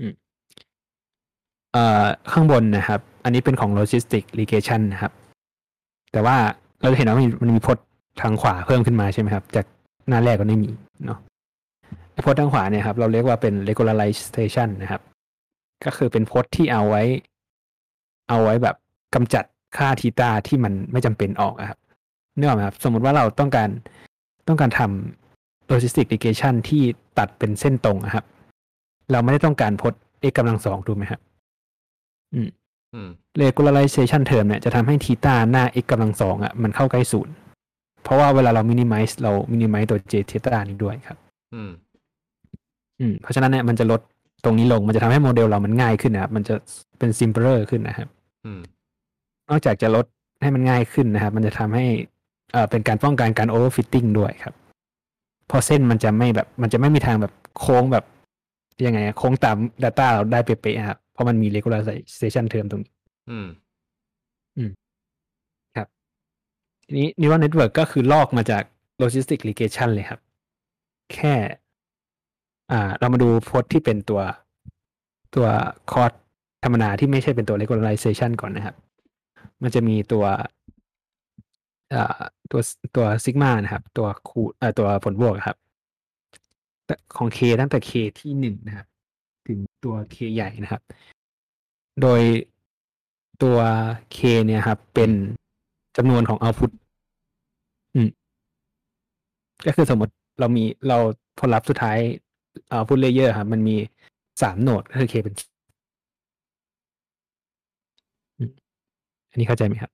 อืมเอ่อข้างบนนะครับ อันนี้เป็นของ logistic regression นะครับ แต่ว่า เราจะเห็นว่ามันมีพจน์ทางขวาเพิ่มขึ้นมาใช่ไหมครับ จากหน้าแรกก็ไม่มีเนาะพจน์ทางขวาเนี่ยครับ เราเรียกว่าเป็น regularization นะครับ ก็คือเป็นพจน์ที่เอาไว้ เอาไว้แบบกำจัดค่าทีตาที่มันไม่จำเป็นออกอะครับเนื่องไหมครับ สมมุติว่าเราต้องการต้องการทำ logistic regression ที่ตัดเป็นเส้นตรงอะครับ เราไม่ได้ต้องการพจน์ x กำลังสองถูกไหมครับอืม regularization term เนี่ยจะทำให้ทีตาหน้า x กำลังสองอะมันเข้าใกล้ศูนย์เพราะว่าเวลาเรา minimize เรา minimize ตัว j ทีตานี้ด้วยครับ อืม อืม เพราะฉะนั้นเนี่ยมันจะลดตรงนี้ลงมันจะทำให้โมเดลเรามันง่ายขึ้นนะครับมันจะเป็น simpler ขึ้นนะครับ อืม นอกจากจะลดให้มันง่ายขึ้นนะครับ มันจะทำให้เอ่อเป็นการป้องกันการ overfitting ด้วยครับเพราะเส้นมันจะไม่แบบ มันจะไม่มีทางแบบโค้งแบบยังไงอะโค้งตาม Data เราได้เป๊ะๆครับเพ ราะมันมี regularization term ตรงนี้ อืมทีนี้ neural network ก็คือลอกมาจาก logistic regression เลยครับ แค่ อ่า เรามาดูโพสต์ที่เป็นตัวตัวคอร์สธรรมดาที่ไม่ใช่เป็นตัว regularization ก่อนนะครับ มันจะมีตัวอ่าตัวตัวซิกมานะครับ ตัวคูเอ่อตัวผลบวกครับแต่ของ k ตั้งแต่ k ที่หนึ่งนะครับ ถึงตัว k ใหญ่นะครับ โดยตัว k เนี่ยครับ เป็นจำนวนของ output อืม ก็คือสมมติเรามีเราผลลัพธ์สุดท้าย output layer ครับ มันมีสามโหนดก็คือ k เป็นอืมอันนี้เข้าใจไหมครับ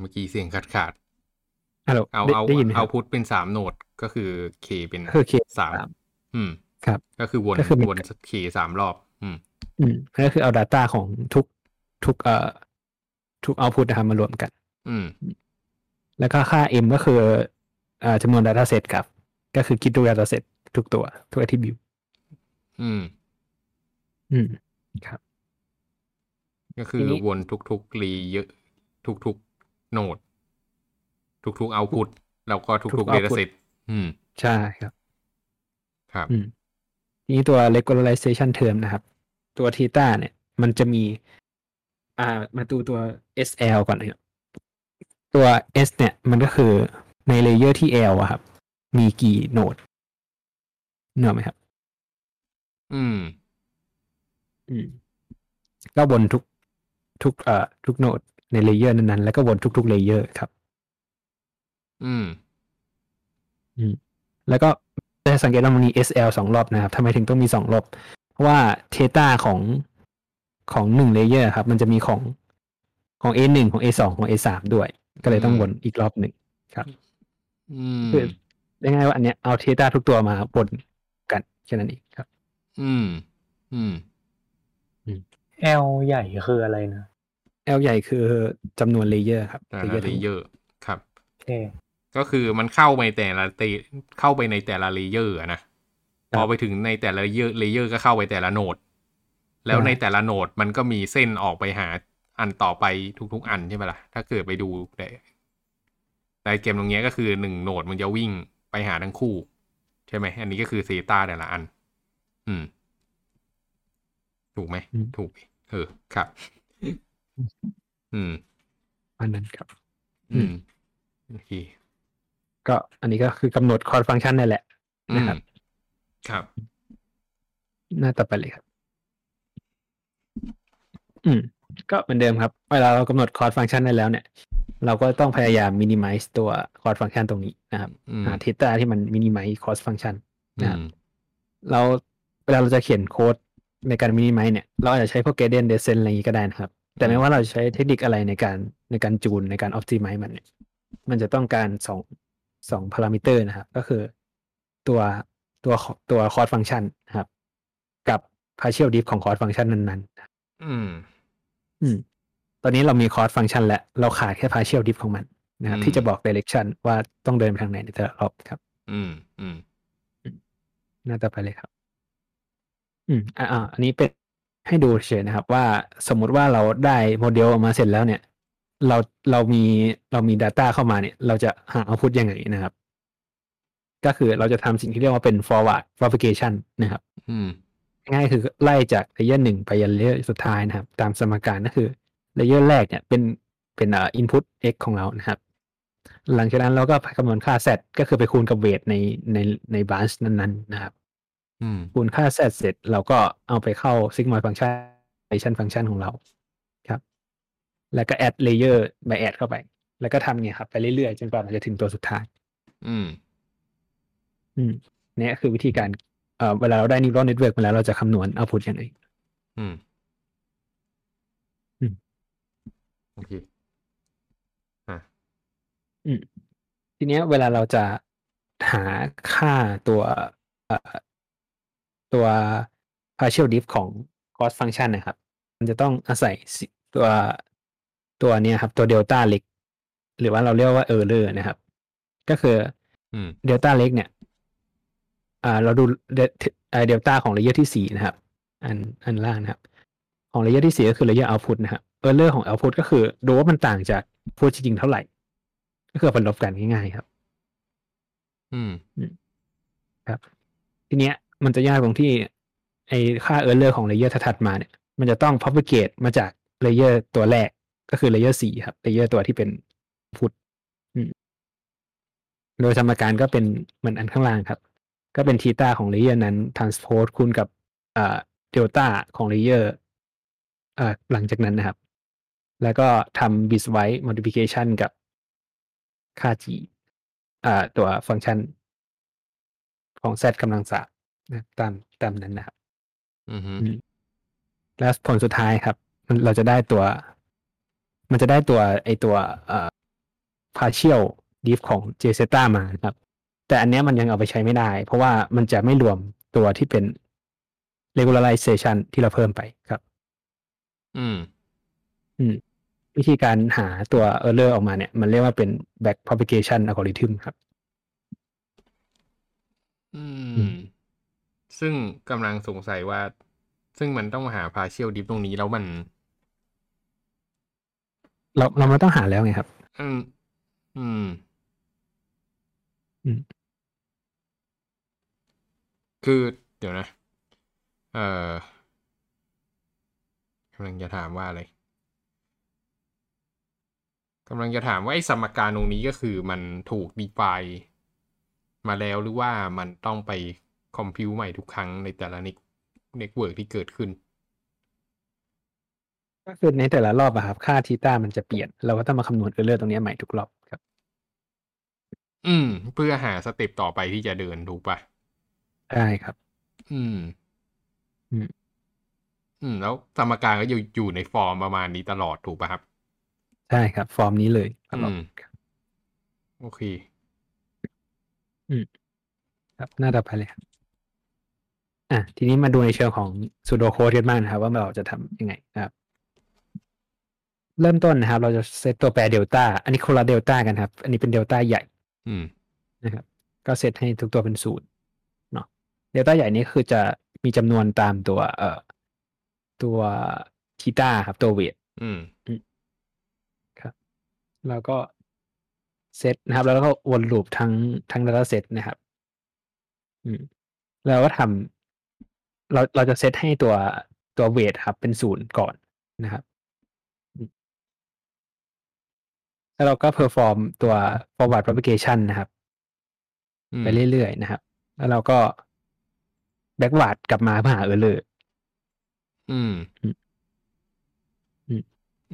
เมื่อกี้เสียงขาดขาดฮัลโหลๆเอาได้เอาได้ยินไหมคเอารับพุทเป็นสามโหนดก็คือ k เป็นก็คือ k สามสามอืม ครับ ก็คือวนก็คือมันวน k สามรอบ อืม อืมก็คือเอา Data ของทุกทุกเอ่อทุก output นะครับมารวมกัน อืม แล้วก็ค่า m ก็คือเอ่อจำนวน data set ครับ ก็คือคิดทุก data set ทุกตัว ทุก attribute อืม อืม ครับ ก็คือทีนี้วนทุกๆรีเยอะ ทุกๆโหนด ทุกๆเอาพุทแล้วก็ทุกๆ data set อืม ใช่ครับ ครับ อืม ทีนี้ตัว regularization term นะครับ ตัว theta เนี่ย มันจะมี อ่า มาดูตัว SL ก่อนนะครับ ตัว S เนี่ย มันก็คือใน layer ที่ L อะครับ มีกี่ node นึกออกไหมครับ อืม อืม ก็วนทุกทุกเอ่อทุก node ใน layer นั้นๆ แล้วก็วนทุกๆ layer ครับ อืมแล้วก็ จะสังเกตว่ามันมี SL สองรอบนะครับทำไมถึงต้องมีสองรอบเพราะว่า theta ของของหนึ่ง layer ครับ มันจะมีของของ A หนึ่งของ A สองของ A สามด้วย ก็เลยต้องวนอีกรอบหนึ่งครับอืมคือได้ง่ายว่าอันเนี้ยเอา theta ทุกตัวมาวนกันแค่นั้นเองครับ อืม อืม L ใหญ่คืออะไรนะ L ใหญ่คือจำนวน layer ครับแต่ layer ละเลเยอร์ครับ โอเค ก็คือมันเข้าไปแต่ละเตเข้าไปในแต่ละ layer อะนะครับพอไปถึงในแต่ละ layer layer ก็เข้าไปแต่ละ node แล้วใช่ในแต่ละ node มันก็มีเส้นออกไปหาอันต่อไปทุกๆ อันใช่ไหมล่ะ ถ้าเกิดไปดูในในเกมตรงเนี้ยก็คือหนึ่ง node มันจะวิ่งไปหาทั้งคู่ ใช่ไหมอันนี้ก็คือ theta แต่ละอัน อืม ถูกไหมอืมถูกเออครับ อืม อันนั้นครับ อืมโอเค ก็อันนี้ก็คือกำหนด cost function นั่นแหละอืนะมครับ ครับ หน้าต่อไปเลยครับ อืม ก็เหมือนเดิมครับ เวลาเรากำหนด cost function ได้แล้วเนี่ย เราก็ต้องพยายาม minimize ตัว cost function ตรงนี้นะครับอืม หา theta ที่มัน minimize cost function นะครับอืมเราเวลาเราจะเขียนโค้ดในการ minimize เนี่ย เราอาจจะใช้พวก gradient descent อะไรอย่างนี้ก็ได้นะครับ แต่ไม่ว่าเราจะใช้เทคนิคอะไรในการในการจูนในการ optimize มันเนี่ย มันจะต้องการสอง สองพารามิเตอร์นะครับ ก็คือตัวตัวตัว cost function นะครับ กับ partial diff ของ cost function นั้นๆอืม อืม ตอนนี้เรามี cost function แล้ว เราขาดแค่ partial diff ของมันนะครับอืมที่จะบอก direction ว่าต้องเดินไปทางไหนในแต่ละรอบครับ อืม อืมหน้าต่อไปเลยครับ อืมอ่าอ่าอันนี้เป็นให้ดูเฉยๆนะครับ ว่าสมมุติว่าเราได้โมเดลออกมาเสร็จแล้วเนี่ย เราเรามีเรามี Data เข้ามาเนี่ย เราจะหา output ยังไงนะครับ ก็คือเราจะทำสิ่งที่เรียกว่าเป็น forward propagation นะครับอืมง่ายๆคือไล่จาก layer หนึ่งไปยัน layer สุดท้ายนะครับ ตามสมการก็คือ layer แรกเนี่ยเป็นเป็นอ่า input x ของเรานะครับ หลังจากนั้นเราก็คำนวณค่า z ก็คือไปคูณกับ weight ในในในบ a นช์นั้นๆ นะครับอืมคูณค่า z เสร็จเราก็เอาไปเข้า sigmoid function function function ของเราครับ แล้วก็ add layer by add เข้าไป แล้วก็ทำเนี่ยครับไปเรื่อยๆจนกว่ามันจะถึงตัวสุดท้าย อืม อืมเนี่ยคือวิธีการเอ่อเวลาเราได้ neural network มาแล้วเราจะคำนวณ output ยังไงอืม อืมโอเคอะทีเนี้ยเวลาเราจะหาค่าตัวเอ่อตัว partial diff ของ cost function นะครับ มันจะต้องอาศัยสิตัว ตัวเนี้ยครับ ตัวเดลต้าเล็ก หรือว่าเราเรียกว่า error นะครับ ก็คืออืมเดลต้าเล็กเนี่ยอ่าเราดูเดลต้าของ layer ที่สี่นะครับ อันอันล่างนะครับ ของ layer ที่สี่ก็คือ layer output นะครับ error ของ output ก็คือ ดูว่ามันต่างจาก output จริงๆเท่าไหร่ ก็คือเอาผลลบกันง่ายๆครับ อืมครับ ทีเนี้ยมันจะยากตรงที่ ไอค่า error ของ layer ถัดๆมาเนี่ย มันจะต้อง propagate มาจาก layer ตัวแรก ก็คือ layer สี่ครับ layer ตัวที่เป็น output โดยสมการก็เป็นเหมือนอันข้างล่างครับ ก็เป็น theta ของ layer นั้น transpose คูณกับอ่าเดลต้าของเลเยอร์อ่าหลังจากนั้นนะครับ แล้วก็ทำ bitwise modification กับค่า g อ่าตัวฟังก์ชันของ z กำลังสามนะครับตามตามนั้นนะครับอืมอืมแล้วผลสุดท้ายครับมันเราจะได้ตัว มันจะได้ตัวไอตัวเอ่อ partial diff ของ j z มานะครับ แต่อันเนี้ยมันยังเอาไปใช้ไม่ได้ เพราะว่ามันจะไม่รวมตัวที่เป็น regularization ที่เราเพิ่มไปครับ อืม อืม วิธีการหาตัว error ออกมาเนี่ย มันเรียกว่าเป็น back propagation algorithm ครับ อือืมมซึ่งกำลังสงสัยว่า ซึ่งมันต้องมาหา partial diff ตรงนี้แล้วมัน เราเราไม่ต้องหาแล้วไงครับ อืม อืม อืม คือเดี๋ยวนะ เอ่อกำลังจะถามว่าอะไรกำลังจะถามว่าไอ้สมการตรงนี้ก็คือมันถูก define มาแล้วหรือว่ามันต้องไป compute ใหม่ทุกครั้งในแต่ละ net network ที่เกิดขึ้น ก็คือในแต่ละรอบอะครับ ค่า theta มันจะเปลี่ยน เราก็ต้องมาคำนวณ error ตรงเนี้ยใหม่ทุกรอบครับ อืม เพื่อหา step ต่อไปที่จะเดินถูกปะใช่ครับ อืม อืม อืม แล้วสมการก็อยู่อยู่ในฟอร์มประมาณนี้ตลอดถูกปะครับ ใช่ครับ ฟอร์มนี้เลยตลอดอืมโอเคครับหน้าต่อไปเลยครับอะทีนี้มาดูในเชิงของ pseudo code กันบ้างนะครับ ว่าเราจะทำยังไงนะครับ เริ่มต้นนะครับ เราจะเซตตัวแปรเดลต้าอันนี้คนละเดลต้ากันครับ อันนี้เป็นเดลต้าใหญ่อืมนะครับ ก็เซตให้ทุกตัวเป็นศูนย์เนาะเดลต้าใหญ่นี้คือจะมีจำนวนตามตัวเอ่อตัวทีต้าครับ ตัวเวทอืมแล้วก็เซตนะครับ แล้วก็วนลูปทั้งทั้ง data set นะครับ อืมแล้วก็ทำเราเราจะเซตให้ตัวตัวเวทครับ เป็นศูนย์ก่อนนะครับอืม แล้วเราก็ perform ตัว forward propagation นะครับอืมไปเรื่อยๆนะครับ แล้วเราก็ backward กลับมาเพื่อหา error อืมอืมอืม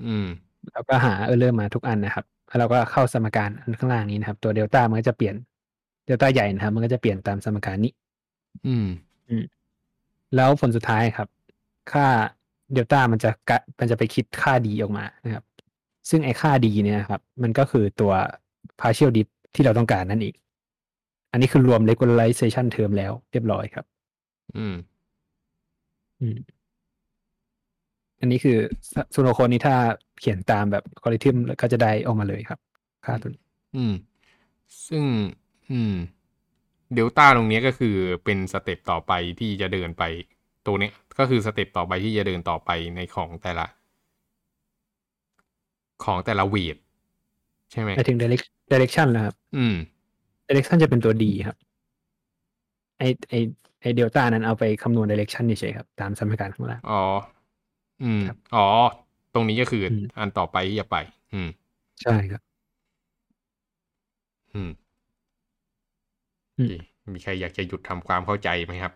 อืมแล้วก็หา error มาทุกอันนะครับแล้วเราก็เข้าสมการอันข้างล่างนี้นะครับ ตัวเดลต้ามันก็จะเปลี่ยนเดลต้าใหญ่นะครับ มันก็จะเปลี่ยนตามสมการนี้ อืมแล้วผลสุดท้ายครับ ค่าเดลต้ามันจะกะมันจะไปคิดค่าดีออกมานะครับ ซึ่งไอ้ค่าดีเนี่ยครับ มันก็คือตัว partial dip ที่เราต้องการนั่นเองอันนี้คือรวม regularization term แล้วเรียบร้อยครับ อืม อืม อันนี้คือซูโนโคนนี้ถ้าเขียนตามแบบคอริทึมก็จะได้ออกมาเลยครับ ค่าตัวนี้ อืม ซึ่ง อืม เดลต้าตรงเนี้ยก็คือเป็น step ต่อไปที่จะเดินไป ตัวเนี้ยก็คือ step ต่อไปที่จะเดินต่อไปในของแต่ละ ของแต่ละ weightใช่ไหมไปถึง direct direction แล้วครับ อืม direction จะเป็นตัว D ครับ ไอไอไอเดลต้านั้นเอาไปคำนวณ direction เฉยๆครับ ตามสมการข้างล่างอ๋อ อืมครับอ๋อ ตรงนี้ก็คืออมอันต่อไปที่จะไป อืม ใช่ครับ อืมอืมโอเคมีใครอยากจะหยุดทำความเข้าใจไหมครับ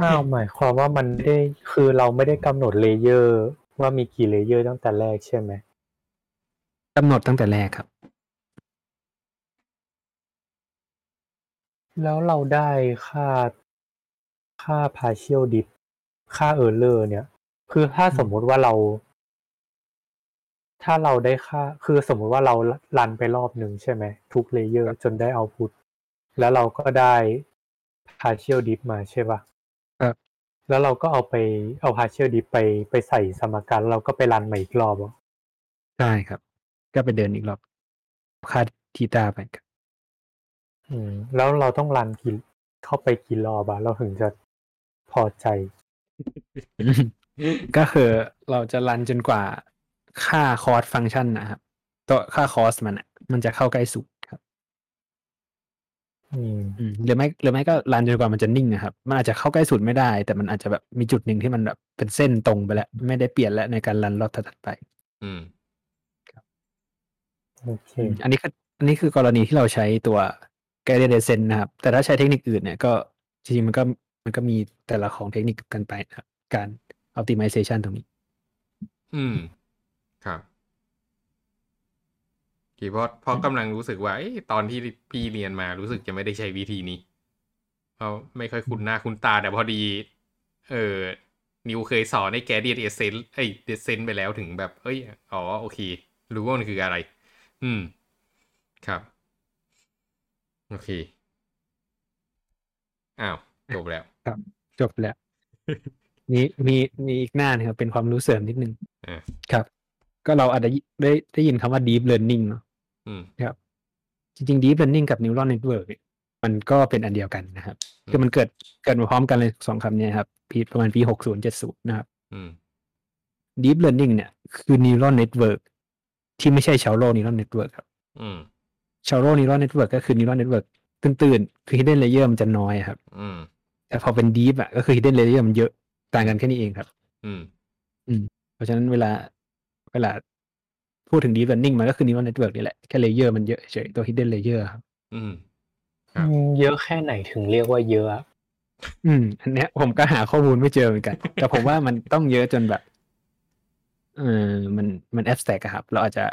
อ้าวหมายความว่ามันไม่ได้คือเราไม่ได้กำหนด layer ว่ามีกี่ layer ตั้งแต่แรกใช่ไหมกำหนดตั้งแต่แรกครับ แล้วเราได้ค่าค่า partial dip ค่า error เนี่ย คือถ้าสมมุติว่าเรา ถ้าเราได้ค่า คือสมมุติว่าเรารันไปรอบหนึ่งใช่ไหม ทุกเลเยอร์จนได้ output แล้วเราก็ได้ partial dip มาใช่ปะครับ แล้วเราก็เอาไปเอา partial dip ไปไปใส่สมการแล้วเราก็ไปรันใหม่อีกรอบเหรอใช่ครับ ก็ไปเดินอีกรอบค่าทีตาไปครับอืม แล้วเราต้องรันกี่เข้าไปกี่รอบอะเราถึงจะพอใจ ก็คือเราจะรันจนกว่าค่าคอสฟังก์ชันนะครับตัวค่าคอสมันอะมันจะเข้าใกล้ศูนย์ครับอืมอืม หรือไม่หรือไม่ก็รันจนกว่ามันจะนิ่งนะครับ มันอาจจะเข้าใกล้ศูนย์ไม่ได้ แต่มันอาจจะแบบมีจุดหนึ่งที่มันแบบเป็นเส้นตรงไปแล้ว ไม่ได้เปลี่ยนแล้วในการรันรอบถัดๆไป อืมโอเคอืมอันนี้คืออันนี้คือกรณีที่เราใช้ตัว guided descent นะครับ แต่ถ้าใช้เทคนิคอื่นเนี่ยก็จริงๆมันก็มันก็มีแต่ละของเทคนิคกันไปนะครับการ optimization ตรงนี้ อืม ครับ กี่เพราะเพราะกำลังรู้สึกว่าเอ้ยตอนที่พี่เรียนมารู้สึกจะไม่ได้ใช้วิธีนี้เพราะไม่ค่อยคุ้นหน้าคุ้นตาแต่พอดี เออนิวเคยสอนในแกเดียเอเซนไอเดเซนไปแล้วถึงแบบ เอ้ยอ๋อโอเค รู้ว่ามันคืออะไร อืม ครับ โอเค อ้าวจบแล้วจบแล้วมีมีมีอีกหน้านะครับเป็นความรู้เสริมนิดนึงอ่าครับ ก็เราอาจจะได้ได้ยินคำว่า deep learning เนาะ อืมครับ จริงๆ deep learning กับ neural network เนี่ยมันก็เป็นอันเดียวกันนะครับ คือมันเกิดเกิดมาพร้อมกันเลยสองคำเนี้ครับปีประมาณปีหกศูนย์เจ็ดศูนย์นะครับอืม deep learning เนี่ย คือ neural network ที่ไม่ใช่ shallow neural network ครับ อืม shallow neural network ก็คือ neural network ตื้นๆ คือ hidden layer มันจะน้อยครับ อืม แต่พอเป็น deep อะก็คือ hidden layer มันเยอะต่างกันแค่นี้เองครับ อืมเพราะฉะนั้นเวลาเวลา พูดถึง deep learning มันก็คือ neural network นี่แหละ แค่ layer มันเยอะเฉยตัว hidden layer ครับอืมครับอืมเยอะแค่ไหนถึงเรียกว่าเยอะอะ อืม อันเนี้ยผมก็หาข้อมูลไม่เจอเหมือนกัน แต่ผมว่ามันต้องเยอะจนแบบเออมันมัน abstract อะครับ เราอาจจะ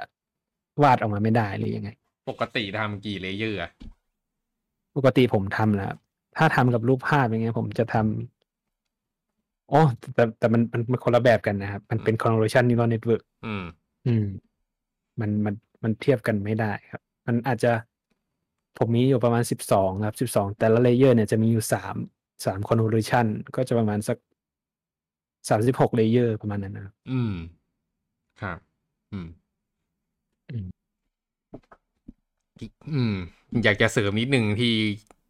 วาดออกมาไม่ได้หรือยังไง ปกติทำกี่ layer อะปกติผมทำนะครับ ถ้าทำกับรูปภาพอย่างเงี้ย ผมจะทำอ๋อแต่แต่มันมันมันคนละแบบกันนะครับ มันเป็น convolution neural network อืม อืม มันมันมันเทียบกันไม่ได้ครับ มันอาจจะผมมีอยู่ประมาณสิบสองครับสิบสองแต่ละ layer เนี่ยจะมีอยู่สามสาม convolution ก็จะประมาณสักสามสิบหก layer ประมาณนั้นนะครับ อืม ครับอืมอืม อืม อยากจะเสริมนิดนึงที่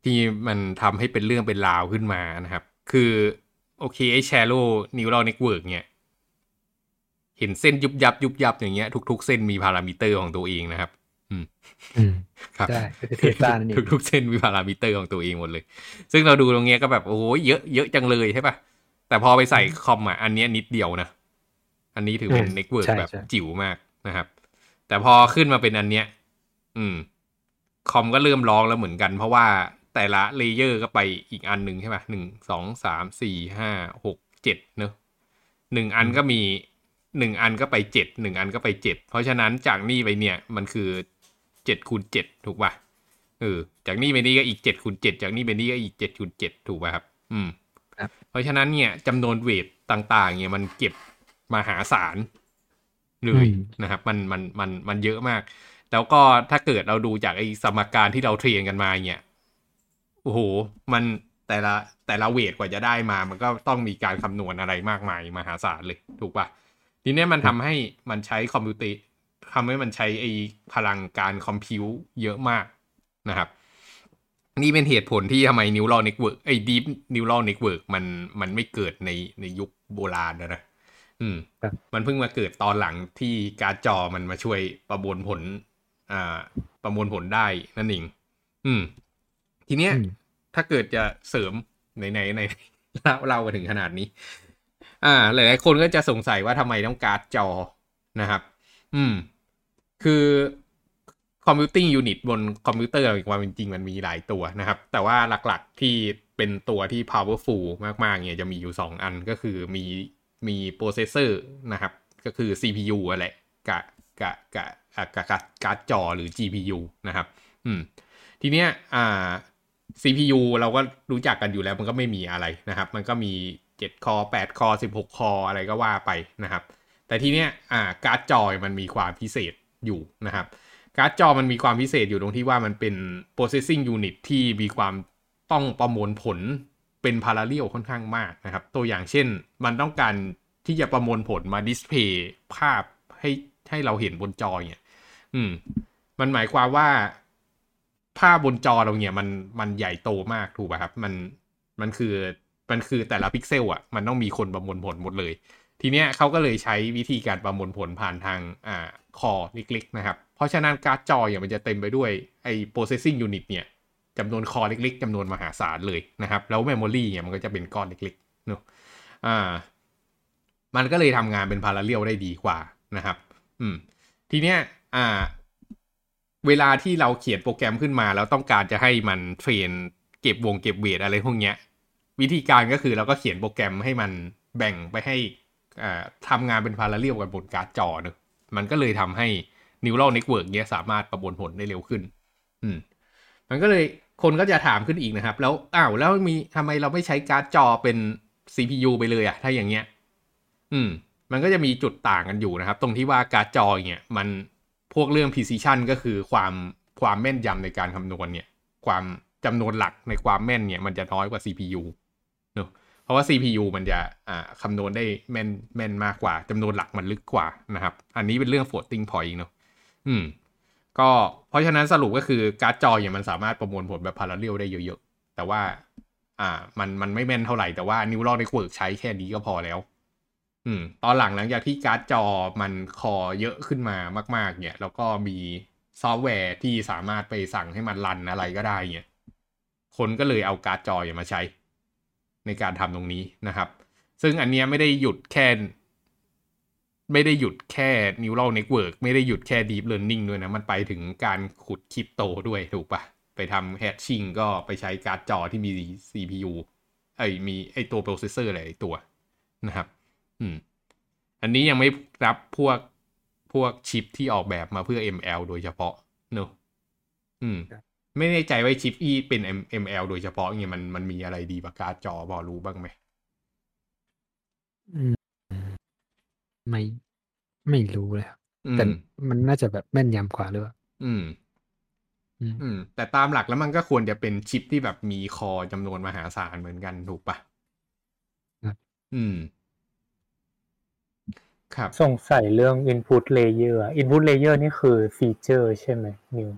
ที่มันทำให้เป็นเรื่องเป็นราวขึ้นมานะครับ คือ โอเคไอ้ shallow neural network เนี่ย เห็นเส้นยุบยับยุบยับอย่างเงี้ยทุก ๆ เส้นมีพารามิเตอร์ของตัวเองนะครับ อืมอืมครับใช่ก็คือเทสลานั่นเองทุกๆเส้นมีพารามิเตอร์ของตัวเองหมดเลย ซึ่งเราดูตรงเนี้ยก็แบบโอ้โหเยอะเยอะจังเลยใช่ปะแต่พอไปใส่คอมอะอันเนี้ยนิดเดียวนะอันนี้ถือเป็นอืมเน็ตเวิร์กใช่แบบใช่จิ๋วมากนะครับ แต่พอขึ้นมาเป็นอันเนี้ย อืม คอมก็เริ่มร้องแล้วเหมือนกัน เพราะว่าแต่ละเลเยอร์ก็ไปอีกอันหนึ่งใช่ปะหนึ่งสองสามสี่ห้าหกเจ็ดเนอะหนึ่งอันก็มี หนึ่งอันก็ไปเจ็ดหนึ่งอันก็ไปเจ็ดเพราะฉะนั้นจากนี่ไปเนี่ยมันคือเจ็ดคูณเจ็ดถูกป่ะเออจากนี่ไปนี่ก็อีกเจ็ดคูณเจ็ดจากนี่ไปนี่ก็อีกเจ็ดคูณเจ็ดถูกป่ะครับ อืมครับเพราะฉะนั้นเนี่ยจำนวนเวทต่างๆ เนี่ยมันเก็บมหาศาลเลยอืมนะครับ มันมันมันมันเยอะมาก แล้วก็ถ้าเกิดเราดูจากไอ้สมการที่เราเทรนกันมาเนี่ยโอ้โหมันแต่ละแต่ละเวทกว่าจะได้มา มันก็ต้องมีการคำนวณอะไรมากมายมหาศาลเลย ถูกป่ะ ทีเนี้ยมันทำให้มันใช้คอมพิวเตอร์ทำให้มันใช้ไอ้พลังการคอมพิวเยอะมากนะครับ นี่เป็นเหตุผลที่ทำไม neural network ไอ้ deep neural network มันมันไม่เกิดในในยุคโบราณนะนะอืมครับมันเพิ่งมาเกิดตอนหลังที่การ์ดจอมันมาช่วยประมวลผล อ่า ประมวลผลได้นั่นเองอืม ทีเนี้ยอืมถ้าเกิดจะเสริมในในในเล่าเล่ามาถึงขนาดนี้ อ่า หลาย ๆ คนก็จะสงสัยว่าทำไมต้องการ์ดจอนะครับ อืม คือ computing unit บนคอมพิวเตอร์ในความเป็นจริงมันมีหลายตัวนะครับ แต่ว่าหลักๆที่เป็นตัวที่ powerful มาก ๆ เนี่ยจะมีอยู่ 2 อันก็คือมีมี processor นะครับ ก็คือ CPU อะแหละกะกะกะอะกะกะการ์ดจอหรือ GPU นะครับ อืม ทีเนี้ยอ่า CPU เราก็รู้จักกันอยู่แล้วมันก็ไม่มีอะไรนะครับ มันก็มี 7 คอ 8 คอ 16 คอ อะไรก็ว่าไปนะครับ แต่ทีเนี้ยอ่าการ์ดจอมันมีความพิเศษอยู่นะครับ การ์ดจอมันมีความพิเศษอยู่ตรงที่ว่ามันเป็น processing unit ที่มีความต้องประมวลผลเป็นพาราเ l ค่อนข้างมากนะครับ ตัวอย่างเช่นมันต้องการที่จะประมวลผลมาดิสเพย์ภาพให้ให้เราเห็นบนจอเนี่ยอืม มันหมายความว่าภาพบนจอเราเนี่ยมันมันใหญ่โตมากถูกป่ะครับ มันมันคือ มันคือแต่ละพิกเซลอะมันต้องมีคนประมวลผลหมดเลย ทีเนี้ยเขาก็เลยใช้วิธีการประมวลผลผ่านทางอ่า core เล็กๆนะครับ เพราะฉะนั้นการ์ดจอเนี่ยมันจะเต็มไปด้วยไอ้ processing unit เนี่ยจำนวน core เล็กๆจำนวนมหาศาลเลยนะครับ แล้ว memory เนี่ยมันก็จะเป็นก้อนเล็กๆเนอะอ่า มันก็เลยทำงานเป็นพาราเ l ได้ดีกว่านะครับ อืม ทีเนี้ยอ่า เวลาที่เราเขียนโปรแกรมขึ้นมา แล้วต้องการจะให้มัน train เก็บวงเก็บ weight อะไรพวกเนี้ย วิธีการก็คือเราก็เขียนโปรแกรมให้มันแบ่งไปให้อ่าทำงานเป็นพาราเ l กันบนการ์ดจอเนอะมันก็เลยทำให้ neural network เนี้ยสามารถประมวลผลได้เร็วขึ้น อืม มันก็เลยคนก็จะถามขึ้นอีกนะครับ แล้วอ้าวแล้วมีทำไมเราไม่ใช้การ์ดจอเป็น CPU ไปเลยอะถ้าอย่างเงี้ย อืม มันก็จะมีจุดต่างกันอยู่นะครับ ตรงที่ว่าการ์ดจอเนี่ยมันพวกเรื่อง precision ก็คือความความแม่นยำในการคำนวณเนี่ย ความจำนวนหลักในความแม่นเนี่ย มันจะน้อยกว่า CPU ราะว่า CPU มันจะคำนวณได้แม่นแม่นมากกว่าจำนวนหลักมันลึกกว่านะครับ อันนี้เป็นเรื่อง floating point เนอะอืม ก็เพราะฉะนั้นสรุปก็คือการ์ดจอเนี่ยมันสามารถประมวลผลแบบพาราเ l ได้เยอะๆ แต่ว่า อ่า มันมันไม่แม่นเท่าไหร่ แต่ว่า neural network ใช้แค่นี้ก็พอแล้ว อืม ตอนหลังหลังจากที่การ์ดจอมัน core เยอะขึ้นมามาก ๆ เนี่ย แล้วก็มีซอฟต์แวร์ที่สามารถไปสั่งให้มันรันอะไรก็ได้เนี่ย คนก็เลยเอาการ์ดจออ่ะมาใช้ ในการทำตรงนี้นะครับ ซึ่งอันเนี้ยไม่ได้หยุดแค่ไม่ได้หยุดแค่ neural network ไม่ได้หยุดแค่ deep learning ด้วยนะ มันไปถึงการขุดคริปโตด้วยถูกปะไปทำ hashing ก็ไปใช้การ์ดจอที่มี CPU ไอยมีไอ้ตัวโปรเซสเซอร์หลายตัวนะครับ อืม อันนี้ยังไม่นับพวกพวกชิปที่ออกแบบมาเพื่อ ML โดยเฉพาะเนอะอืม ไม่แน่ใจว่าชิปอีเป็น M- ML โดยเฉพาะเนี่ยมันมันมีอะไรดีกว่าการ์ดจอพอรู้บ้างไหมอืมไม่ไม่รู้เลยครับอืมแต่มันน่าจะแบบแม่นยำกว่าหรือเปล่าอืมอืม อืม แต่ตามหลักแล้วมันก็ควรจะเป็นชิปที่แบบมีคอจำนวนมหาศาลเหมือนกันถูกปะครับอืม ครับ สงสัยเรื่อง input layer อะ input layer นี่คือฟีเจอร์ใช่ไหมนิว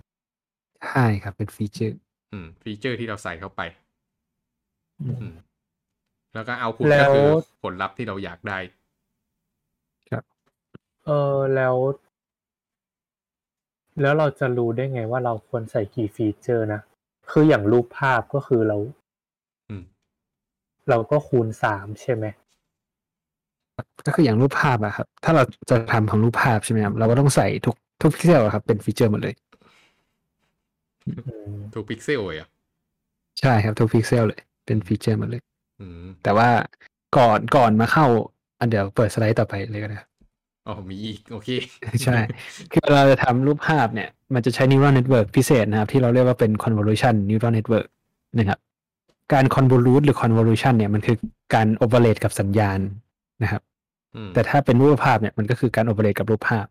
ใช่ครับเป็นฟีเจอร์ อืม ฟีเจอร์ที่เราใส่เข้าไป อืมอืมแล้วก็ output แล้วก็คือผลลัพธ์ที่เราอยากได้ ครับ เออแล้ว แล้วเราจะรู้ได้ไงว่าเราควรใส่กี่ฟีเจอร์นะ คืออย่างรูปภาพก็คือเราอืมเราก็คูณสามใช่ไหมก็คืออย่างรูปภาพอะครับ ถ้าเราจะทำของรูปภาพใช่ไหมครับเราก็ต้องใส่ทุกทุกพิกเซลอะครับเป็นฟีเจอร์หมดเลย อืมถูกพิกเซลเลยอะใช่ครับทุกพิกเซลเลย เป็นฟีเจอร์หมดเลยอืมแต่ว่าก่อนก่อนมาเข้า อันเดี๋ยวเปิดสไลด์ต่อไปเลยก็ได้ครับอ๋อมีอีก โอเค ใช่ คือเราจะทำรูปภาพเนี่ย มันจะใช้ neural network พิเศษนะครับ ที่เราเรียกว่าเป็น convolution neural network นะครับ การ convolute หรือ convolution เนี่ยมันคือการ overlay กับสัญญาณนะครับอืมแต่ถ้าเป็นรูปภาพเนี่ยมันก็คือการ overlay กับรูปภาพ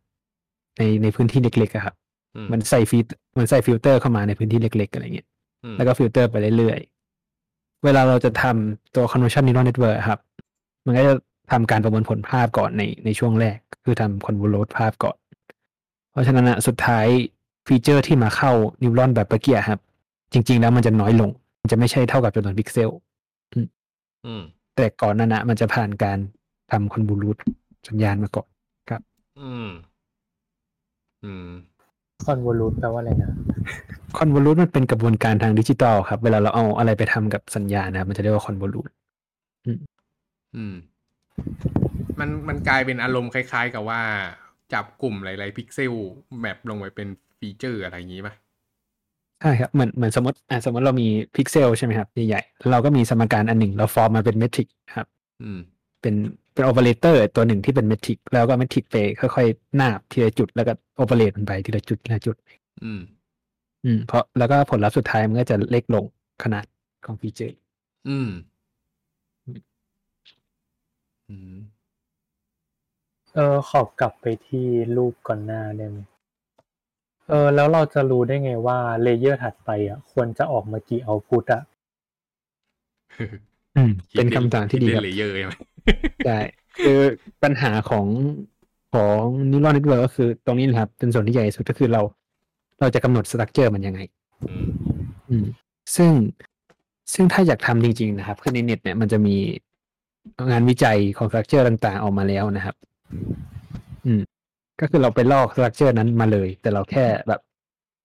ในในพื้นที่เล็กๆอะครับอื มันใส่ฟิลมันใส่ฟิลเตอร์เข้ามาในพื้นที่เล็ก ๆ อะไรเงี้ยอืมแล้วก็ฟิลเตอร์ไปเรื่อยๆ เวลาเราจะทำตัว convolution neural network อะครับ มันก็จะทำการประมวลผลภาพก่อนในในช่วงแรก คือทำ convolute ภาพก่อน เพราะฉะนั้นอะสุดท้ายฟีเจอร์ที่มาเข้า neuron แบบเมื่อกี้ครับ จริง ๆ แล้วมันจะน้อยลง มันจะไม่ใช่เท่ากับจำนวนพิกเซลอืมแต่ก่อนหน้านั้นนะมันจะผ่านการทำ convolute สัญญาณมาก่อนอืม อืม convolute แปลว่าอะไรนะ convolute มันเป็นกระบวนการทางดิจิตอลครับ เวลาเราเอาอะไรไปทำกับสัญญาณนะครับมันจะเรียกว่า convolute อืม มันมันกลายเป็นอารมณ์คล้าย ๆ กับว่า จับกลุ่มหลายๆพิกเซล map ลงไปเป็นฟีเจอร์อะไรอย่างนี้ป่ะใช่ครับเหมือนเหมือนสมมติอ่าสมมติเรามีพิกเซลใช่ไหมครับใหญ่ๆแล้วเราก็มีสมการอันหนึ่ง เราฟอร์มมาเป็น matrix ครับ อืม เป็นเป็นโอเปอเรเตอร์ตัวหนึ่งที่เป็น matrix แล้วก็ matrix ไปค่อยๆนาบทีละจุดแล้วก็ operate มันไปทีละจุดทีละจุด อืม อืม เพราะแล้วก็ผลลัพธ์สุดท้ายมันก็จะเล็กลงขนาดของฟีเจอร์อืม อืม เออขอกลับไปที่รูปก่อนหน้าได้ไหมเออแล้วเราจะรู้ได้ไงว่า layer ถัดไปอะ ควรจะออกมากี่เอาพุตอะอืมเป็นคำถามที่ดีครับ layer ใช่ไหม ใช่คือปัญหาของของ neural network ก็คือตรงนี้นะครับ เป็นส่วนที่ใหญ่ที่สุดก็คือเรา เราจะกำหนด structure มันยังไง อืมอืมซึ่งซึ่งถ้าอยากทำจริง ๆ นะครับคือในเน็ตเนี่ยมันจะมีงานวิจัยของ structure ต่าง ๆ ออกมาแล้วนะครับ อืม ก็คือเราไปลอก structure นั้นมาเลย แต่เราแค่แบบ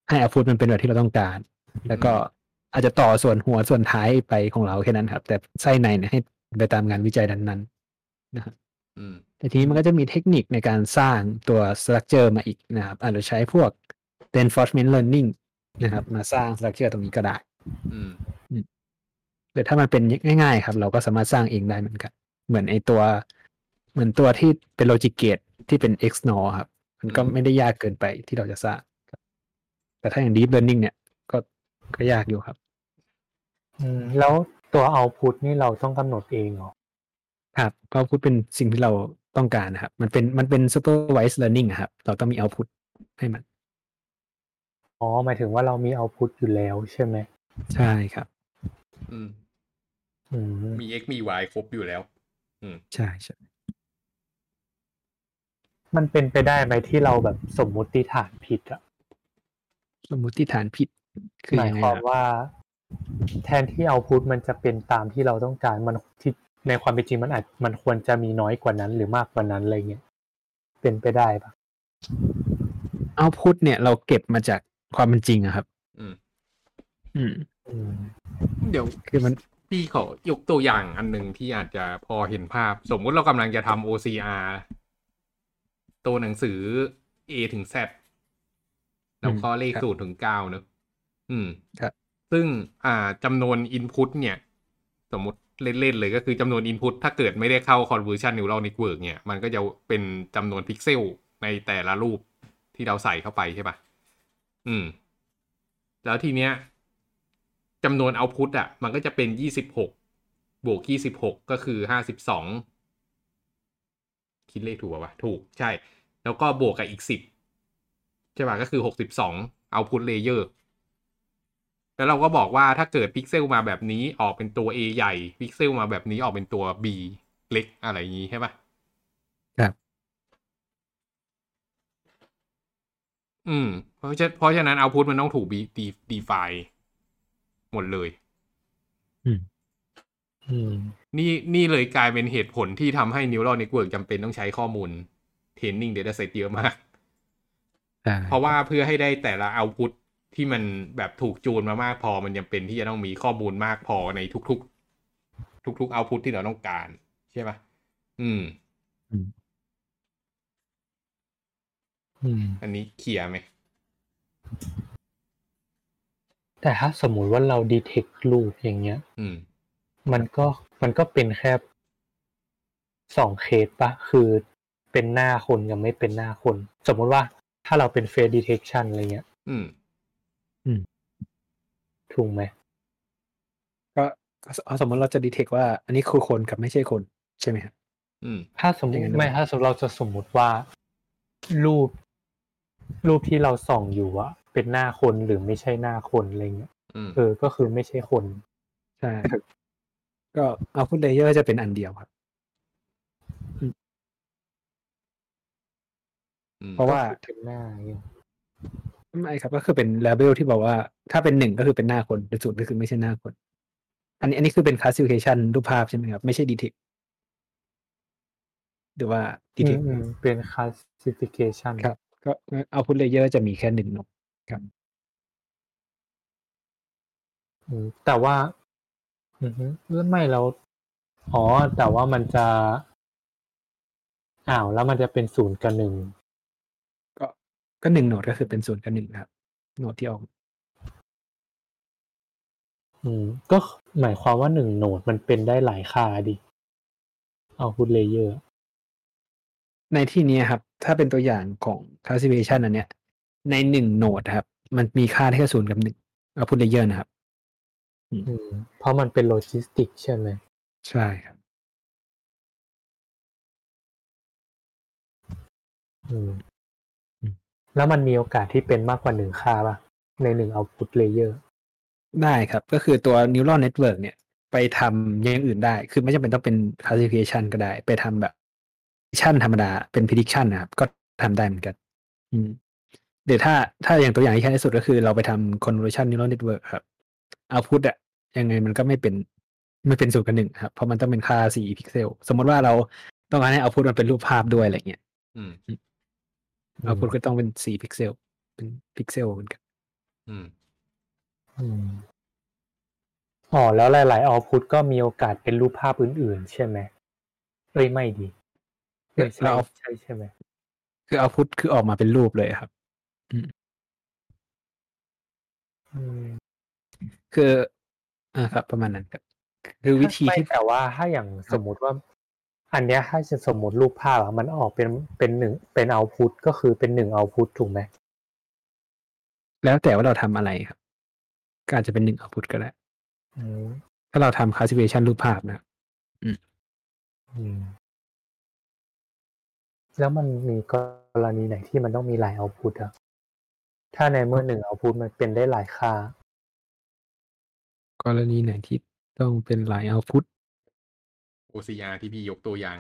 ให้ output มันเป็นแบบที่เราต้องการ แล้วก็อาจจะต่อส่วนหัวส่วนท้ายไปของเราแค่นั้นครับ แต่ไส้ในเนี่ยให้ ไปตามงานวิจัยนั้นๆนะครับอืมแต่ทีนี้มันก็จะมีเทคนิคในการสร้างตัว structure มาอีกนะครับอาจจะใช้พวก reinforcement learning นะครับ มาสร้าง structure ตรงนี้ก็ได้อืมหรือถ้ามันเป็นง่ายๆ ครับ เราก็สามารถสร้างเองได้เหมือนกัน เหมือนไอตัว เหมือนตัวที่เป็น logic gate ที่เป็น XNOR ครับ มันก็อืมไม่ได้ยากเกินไปที่เราจะสร้างครับแต่ถ้าอย่าง deep learning เนี่ยก็ก็ยากอยู่ครับ อืมแล้ว ตัวเอาพุตนี่เราต้องกำหนดเองเหรอครับก็พูดเป็นสิ่งที่เราต้องการนะครับ มันเป็นมันเป็น supervised learning อะครับ เราต้องมี output ให้มันอ๋อหมายถึงว่าเรามีเอาพุตอยู่แล้วใช่ไหมใช่ครับอืมอืมมี x มี y ครบอยู่แล้ว อืมใช่ใช่มันเป็นไปได้ไหมที่เราแบบสมมุติฐานผิดอะสมมติฐานผิด คือหมายยังไงความครับว่า แทนที่เอาพุตมันจะเป็นตามที่เราต้องการมันที่ในความเป็นจริงมันอาจมันควรจะมีน้อยกว่านั้น หรือมากกว่านั้นอะไรเงี้ยเป็นไปได้ปะเอาพุทเนี่ยเราเก็บมาจากความเป็นจริงอะครับ อืม อืมอืมเดี๋ยวคือมันพี่ขอยกตัวอย่างอันหนึ่งที่อาจจะพอเห็นภาพ สมมุติเรากำลังจะทำ OCR ตัวหนังสือ A ถึง Z แล้วก็เลขครับศูนย์ถึงเก้าเนอะอืมครับ ซึ่งอ่าจำนวน Input เนี่ย สมมติเล่น ๆ เลยก็คือจำนวน Input ถ้าเกิดไม่ได้เข้า Convolution Neural Network เนี่ย มันก็จะเป็นจำนวนพิกเซลในแต่ละรูปที่เราใส่เข้าไปใช่ปะอืม แล้วทีเนี้ยจำนวน Output อะ มันก็จะเป็นยี่สิบหกบวกยี่สิบหกก็คือห้าสิบสองคิดเลขถูกป่าวะถูกใช่ แล้วก็บวกกับอีกสิบใช่ป่ะก็คือหกสิบสอง Output Layer แล้วเราก็บอกว่าถ้าเกิดพิกเซลมาแบบนี้ออกเป็นตัว A ใหญ่พิกเซลมาแบบนี้ออกเป็นตัว B เล็กอะไรอย่างนี้ใช่ปะครับ อืม เพราะฉะเพราะฉะนั้น output มันต้องถูก be defined หมดเลย อืม อืม นี่นี่เลยกลายเป็นเหตุผลที่ทำให้ neural network จำเป็นต้องใช้ข้อมูลเทรนนิ่ง dataset เยอะมากใช่เพราะว่าเพื่อให้ได้แต่ละเอาพุต ที่มันแบบถูกจูนมามากพอมันจำเป็นที่จะต้องมีข้อมูลมากพอในทุกๆ ทุกๆเอาพุตที่เราต้องการ ใช่ปะอืมอืมอืม อันนี้เคลียร์ไหม แต่ถ้าสมมุติว่าเราดีเทครูปอย่างเงี้ย อืม มันก็มันก็เป็นแค่สองเคสปะ คือเป็นหน้าคนกับไม่เป็นหน้าคน สมมุติว่าถ้าเราเป็น face detection อะไรเงี้ย อืม ถูกไหม ก็เอาสมมติเราจะดีเทคว่า อันนี้คือคนกับไม่ใช่คนใช่ไหมครับ อืม ถ้าสมมอย่าติงนั้นไม่ถ้าสมมติเราจะสมมุติว่ารูป รูปที่เราส่องอยู่อะเป็นหน้าคนหรือไม่ใช่หน้าคนอะไรเงี้ยอืม เออก็คือไม่ใช่คน ใช่ครับ ก็ output layer จะเป็นอันเดียวครับ อืมเพราะว่าก็คือเป็นหน้าอย่างเงี้ย ไม่ครับก็คือเป็น label ที่บอกว่า ถ้าเป็นหนึ่งก็คือเป็นหน้าคนเป็นศูนย์ก็คือไม่ใช่หน้าคน อันนี้อันนี้คือเป็น classification รูปภาพใช่ไหมครับ ไม่ใช่ detect หรือว่าอืม detect อืมเป็น classification ครับ ก็ output layer จะมีแค่หนึ่ง nodeครับอืมแต่ว่าอือฮึแล้วไม่เราอ๋อ แต่ว่ามันจะอ้าวแล้วมันจะเป็นศูนย์กับหนึ่งก็ ก็หนึ่งโหนดก็คือเป็นศูนย์กับหนึ่งครับโหนดที่ออก อืม ก็หมายความว่าหนึ่งโหนดมันเป็นได้หลายค่าดิเอาพุทเลเยอร์ ในที่นี้ครับ ถ้าเป็นตัวอย่างของ classification อันเนี้ย ในหนึ่ง node ครับ มันมีค่าที่แค่ศูนย์กับหนึ่ง output layer นะครับ อืม เพราะมันเป็นโลจิสติกใช่ไหมใช่ครับอืมอืม แล้วมันมีโอกาสที่เป็นมากกว่าหนึ่งค่าป่ะ ในหนึ่ง output layer ได้ครับ ก็คือตัว neural network เนี่ย ไปทำอย่างอื่นได้ คือไม่จำเป็นต้องเป็น classification ก็ได้ ไปทำแบบ prediction ธรรมดา เป็น prediction นะครับ ก็ทำได้เหมือนกันอืมเดี๋ยวถ้าถ้าอย่างตัวอย่างที่แค่ที่สุดก็คือเราไปทำ convolution neural network ครับ output อะยังไงมันก็ไม่เป็นไม่เป็นศูนย์กับหนึ่งครับ เพราะมันต้องเป็นค่าสี่พิกเซล สมมติว่าเราต้องการให้ output มันเป็นรูปภาพด้วยอะไรเงี้ย อืม output ก็ต้องเป็นสี่พิกเซล เป็นพิกเซลเหมือนกันอืมอืมอ๋อ แล้วหลาย ๆ เอาพุทก็มีโอกาสเป็นรูปภาพอื่น ๆ ใช่ไหมเอ้ยไม่ดีเอ้ยใช่เราใช่ใช่ไหมคือ output คือออกมาเป็นรูปเลยครับอืมคือ อ่าครับ ประมาณนั้นครับ คือวิธีไม่ที่แต่ว่าถ้าอย่างสมมุติว่า อันเนี้ยถ้าจะสมมติรูปภาพอะมันออกเป็นเป็นหนึ่งเป็นเอาพุทก็คือเป็นหนึ่งเอาพุทถูกไหมแล้วแต่ว่าเราทำอะไรครับก็อาจจะเป็นหนึ่ง output ก็ได้อืมถ้าเราทำ classification รูปภาพนะครับอืมแล้วมันมีกรณีไหนที่มันต้องมีหลายเอาพุทอะถ้าในเมื่อหนึ่งเอาพุทมันเป็นได้หลายค่า กรณีไหนที่ต้องเป็นหลาย output OCR ที่พี่ยกตัวอย่าง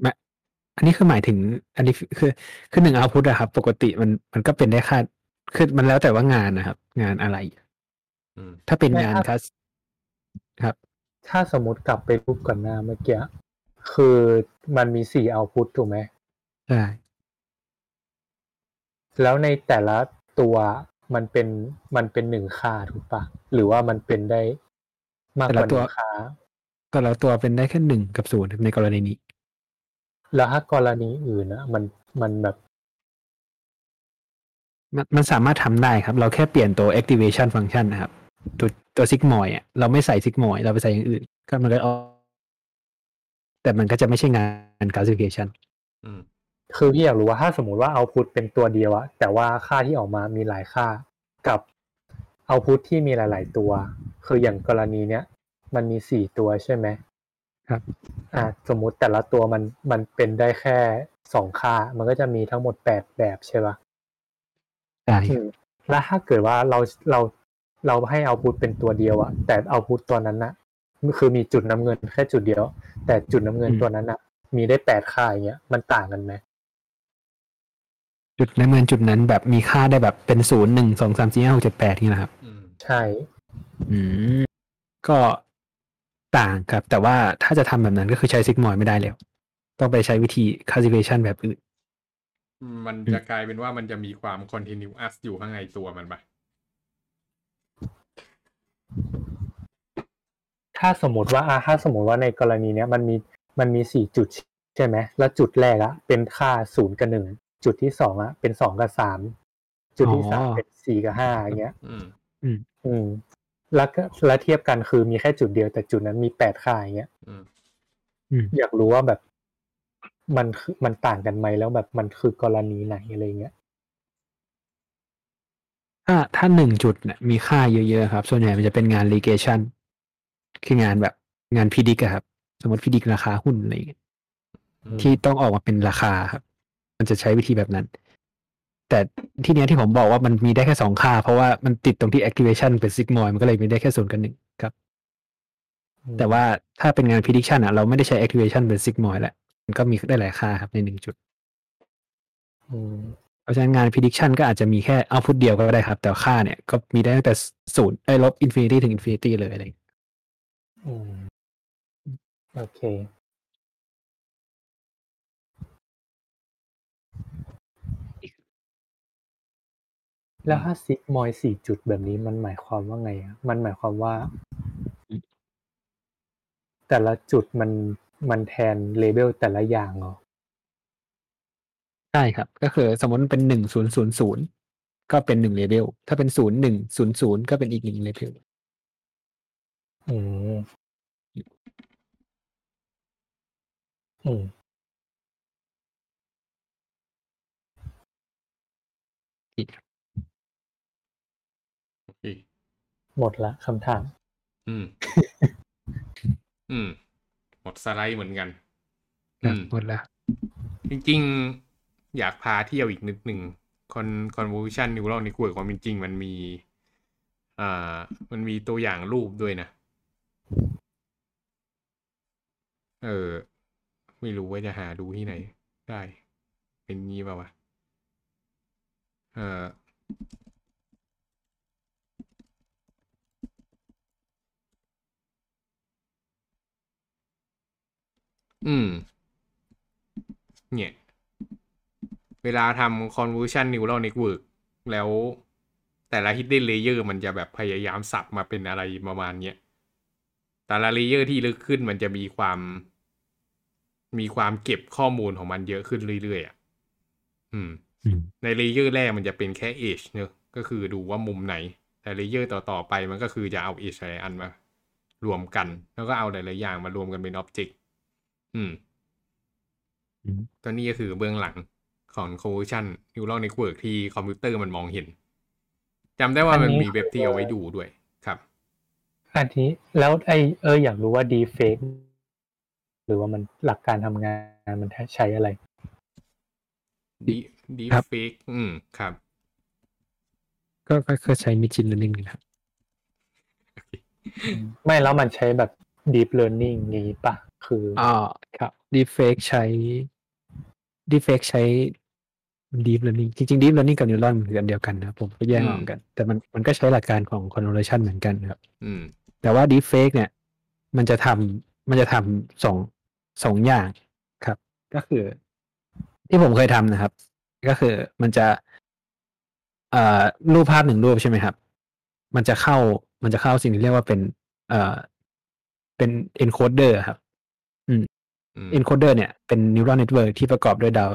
แม้อันนี้คือหมายถึง อันนี้คือคือคือหนึ่ง output อะครับ ปกติมันมันก็เป็นได้ค่าคือมันแล้วแต่ว่างานนะครับ งานอะไรอืมถ้าเป็นไม่งานถ้าคัสครับ ถ้าสมมติกลับไปรูปก่อนหน้าเมื่อกี้คือมันมีสี่เอาพุทถูกไหมใช่แล้วในแต่ละตัวมันเป็นมันเป็นหนึ่งค่าถูกปะหรือว่ามันเป็นได้ มากกว่าหนึ่งค่าแต่ละตัวเป็นได้แค่หนึ่งกับศูนย์ในกรณีนี้ แล้วถ้ากรณีอื่นอะมันมันแบบ มันมันสามารถทำได้ครับ เราแค่เปลี่ยนตัว activation function นะครับ ตัวตัว sigmoid อะเราไม่ใส่ sigmoid เราไปใส่อย่างอื่น ก็มันก็ออกแต่มันก็จะไม่ใช่งาน classification อืมคือพี่อยากรู้ว่าถ้าสมมติว่าเอาพุทเป็นตัวเดียวอะแต่ว่าค่าที่ออกมามีหลายค่ากับ เอาพุทที่มีหลาย ๆ ตัว คืออย่างกรณีเนี้ยมันมีสี่ตัวใช่ไหมครับ อ่าสมมุติแต่ละตัวมันมันเป็นได้แค่สองค่า มันก็จะมีทั้งหมดแปดแบบใช่ปะใช่อืมแล้วถ้าเกิดว่าเราเราเราให้เอาพุทเป็นตัวเดียวอะแต่เอาพุทตัวนั้นนะคือมีจุดน้ำเงินแค่จุดเดียว แต่จุดน้ำเงินตัวนั้นอะมีได้แปดค่าอย่างเงี้ยมันต่างกันไหมจุดในเมืองจุดนั้นแบบมีค่าได้แบบเป็นศูนย์หนึ่งสองสามสี่ห้าหกเจ็ดแปดนี่นะครับ ใช่ อืม ก็ต่างครับ แต่ว่าถ้าจะทำแบบนั้นก็คือใช้ sigmoid ไม่ได้แล้ว ต้องไปใช้วิธี classification แบบอื่น มันจะกลายเป็นว่ามันจะมีความ continuous อยู่ข้างในตัวมันปะถ้าสมมติว่าอะถ้าสมมติว่าในกรณีเนี้ยมันมีมันมีสี่จุดใช่ไหม แล้วจุดแรกอะเป็นค่าศูนย์กับหนึ่ง จุดที่สองอะเป็นสองกับสาม จุดที่สามอ๋อเป็นสี่กับห้าอย่างเงี้ย อืมอืมแล้วก็แล้วเทียบกันคือมีแค่จุดเดียวแต่จุดนั้นมีแปดค่าอย่างเงี้ยอืมอืมอยากรู้ว่าแบบมันคือมันต่างกันไหมแล้วแบบมันคือกรณีไหนอะไรเงี้ยถ้าถ้าหนึ่งจุดเนี่ยมีค่าเยอะๆครับ ส่วนใหญ่มันจะเป็นงาน legation คืองานแบบงานพิดิกอะครับ สมมติพิดิกราคาหุ้นอะไรอย่างเงี้ยอืมที่ต้องออกมาเป็นราคาครับ มันจะใช้วิธีแบบนั้น แต่ที่เนี้ยที่ผมบอกว่ามันมีได้แค่สองค่า เพราะว่ามันติดตรงที่ activation เป็น sigmoid มันก็เลยมีได้แค่ศูนย์กับหนึ่งครับ แต่ว่าถ้าเป็นงาน prediction อะเราไม่ได้ใช้ activation เป็น sigmoid แหละมันก็มีได้หลายค่าครับในหนึ่งจุดอืมเพราะฉะนั้นงาน prediction ก็อาจจะมีแค่ output เดียวก็ได้ครับ แต่ค่าเนี่ยก็มีได้ตั้งแต่ศูนย์ไอ้ลบ infinity ถึง infinity เลยอะไรอย่างเงี้ยอืมโอเค แล้วถ้าซิกมอยสี่จุดแบบนี้มันหมายความว่าไงอะมันหมายความว่า แต่ละจุดมันมันแทนเลเบลแต่ละอย่างเหรอใช่ครับ ก็คือสมมติมันเป็นหนึ่งศูนย์ศูนย์ศูนย์ก็เป็นหนึ่งเลเ l ถ้าเป็นศูนย์หนึ่งศูนย์ศูนย์ก็เป็นอีกหนึ่งเลเ l อืมอืม โอเค หมดละคำถาม อืม อืม หมดสไลด์เหมือนกันนะอืมหมดแล้วจริง ๆ อยากพาเที่ยวอีกนิดหนึ่งคอน convolution neural network ความเป็นจริง มันมีอ่ามันมีตัวอย่างรูปด้วยนะ เออ ไม่รู้ว่าจะหาดูที่ไหน ได้ เป็นงี้ป่าวะ เออ อืม เนี่ย เวลาทำ convolution neural network แล้วแต่ละ hidden layer มันจะแบบพยายามสับมาเป็นอะไรประมาณเนี้ย แต่ละ layer ที่ลึกขึ้นมันจะมีความ มีความเก็บข้อมูลของมันเยอะขึ้นเรื่อยๆอะ อืมอืมใน layer แรกมันจะเป็นแค่ edge เนอะก็คือดูว่ามุมไหน แต่ layer ต่อ ๆ ไปมันก็คือจะเอา edge หลายอันมารวมกัน แล้วก็เอาหลายๆอย่างมารวมกันเป็น object อืมอืมตัวนี้ก็คือเบื้องหลังของ convolution neural network ที่คอมพิวเตอร์มันมองเห็นจำได้ว่าอันมันนี้มีเว็บที่เอาไว้ดูด้วยครับ อันนี้แล้วไอเอออยากรู้ว่าดีเฟกหรือว่ามันหลักการทำงานมันใช้อะไร deep deep ครับ fake อืมครับ ก็ก็ก็ใช้ machine learning นะครับ ไม่แล้วมันใช้แบบ deep learning นี้ปะ คืออ๋อครับ deepfake ใช้ deepfake ใช้ deep learning จริงๆ deep learning กับ neuron มันคืออันเดียวกันนะครับผมก็แยกออกเหมือนกัน แต่มันมันก็ใช้หลักการของ convolution เหมือนกันครับอืมแต่ว่า deepfake เนี่ย มันจะทำมันจะทำสองสองอย่างครับ ก็คือ ที่ผมเคยทำนะครับ ก็คือมันจะเอ่อรูปภาพหนึ่งรูปใช่ไหมครับ มันจะเข้ามันจะเข้าสิ่งที่เรียกว่าเป็น เอ่อเป็น encoder ครับอื ม encoder เนี่ยเป็น neural network ที่ประกอบด้วยดาว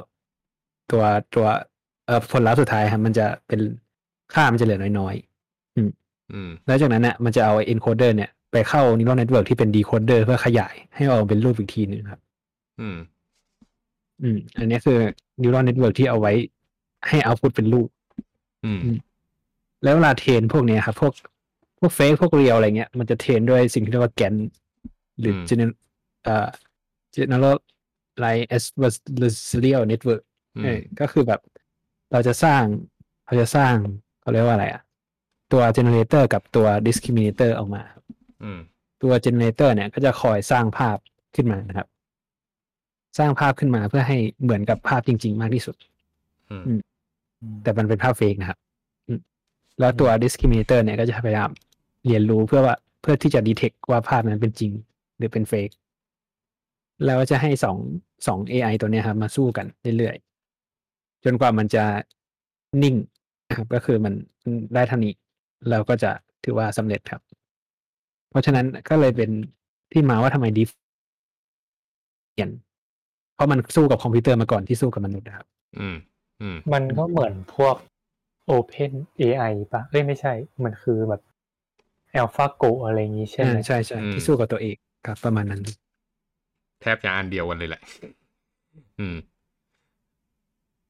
ตัวตัวเอ่อผลลัพธ์สุดท้ายครับมันจะเป็นค่ามันจะเหลือน้อยๆอืมแล้วจากนั้นเนี่ยมันจะเอา encoder เนี่ยไปเข้า neural network ที่เป็น decoder เพื่อขยายให้ออกมาเป็นรูปอีกทีหนึ่งครับ อืม อืม อันนี้คือ neural network ที่เอาไว้ให้ output เป็นรูป อืม แล้วเวลาเทรนพวกเนี้ยครับพวกพวกเฟกพวกเรียลอะไรเงี้ยมันจะเทรนด้วยสิ่งที่เรียกว่าแกนหรือม general เอ่อ general like adversarial network อืเอมอก็คือแบบ เราจะสร้าง เราจะสร้างเขาเรียกว่าอะไรอะตัว generator กับตัว discriminator ออกมาครับอืมตัว generator เนี่ยก็จะคอยสร้างภาพขึ้นมานะครับ สร้างภาพขึ้นมาเพื่อให้เหมือนกับภาพจริง ๆ มากที่สุดอืมอืมแต่มันเป็นภาพเฟกนะครับอืมแล้วตัว discriminator เนี่ยก็จะพยายามเรียนรู้เพื่อว่าเพื่อที่จะ detect ว่าภาพนั้นเป็นจริง หรือเป็นเฟก แล้วจะให้สองสอง AI ตัวเนี้ยครับมาสู้กันเรื่อยๆ จนกว่ามันจะนิ่งนะครับก็คือมันได้เท่านี้เราก็จะถือว่าสำเร็จครับ เพราะฉะนั้นก็เลยเป็นที่มาว่าทำไมดีฟเปลี่ยนเพราะมันสู้กับคอมพิวเตอร์มาก่อนที่สู้กับมนุษย์นะครับ อืม อืม มันก็เหมือนพวก Open AI ปะเอ้ยไม่ใช่ มันคือแบบ AlphaGo อะไรอย่างงี้ใช่ไหมอ่าใช่ใช่อืมที่สู้กับตัวเองครับประมาณนั้น แทบจะอันเดียวกันเลยแหละ อืม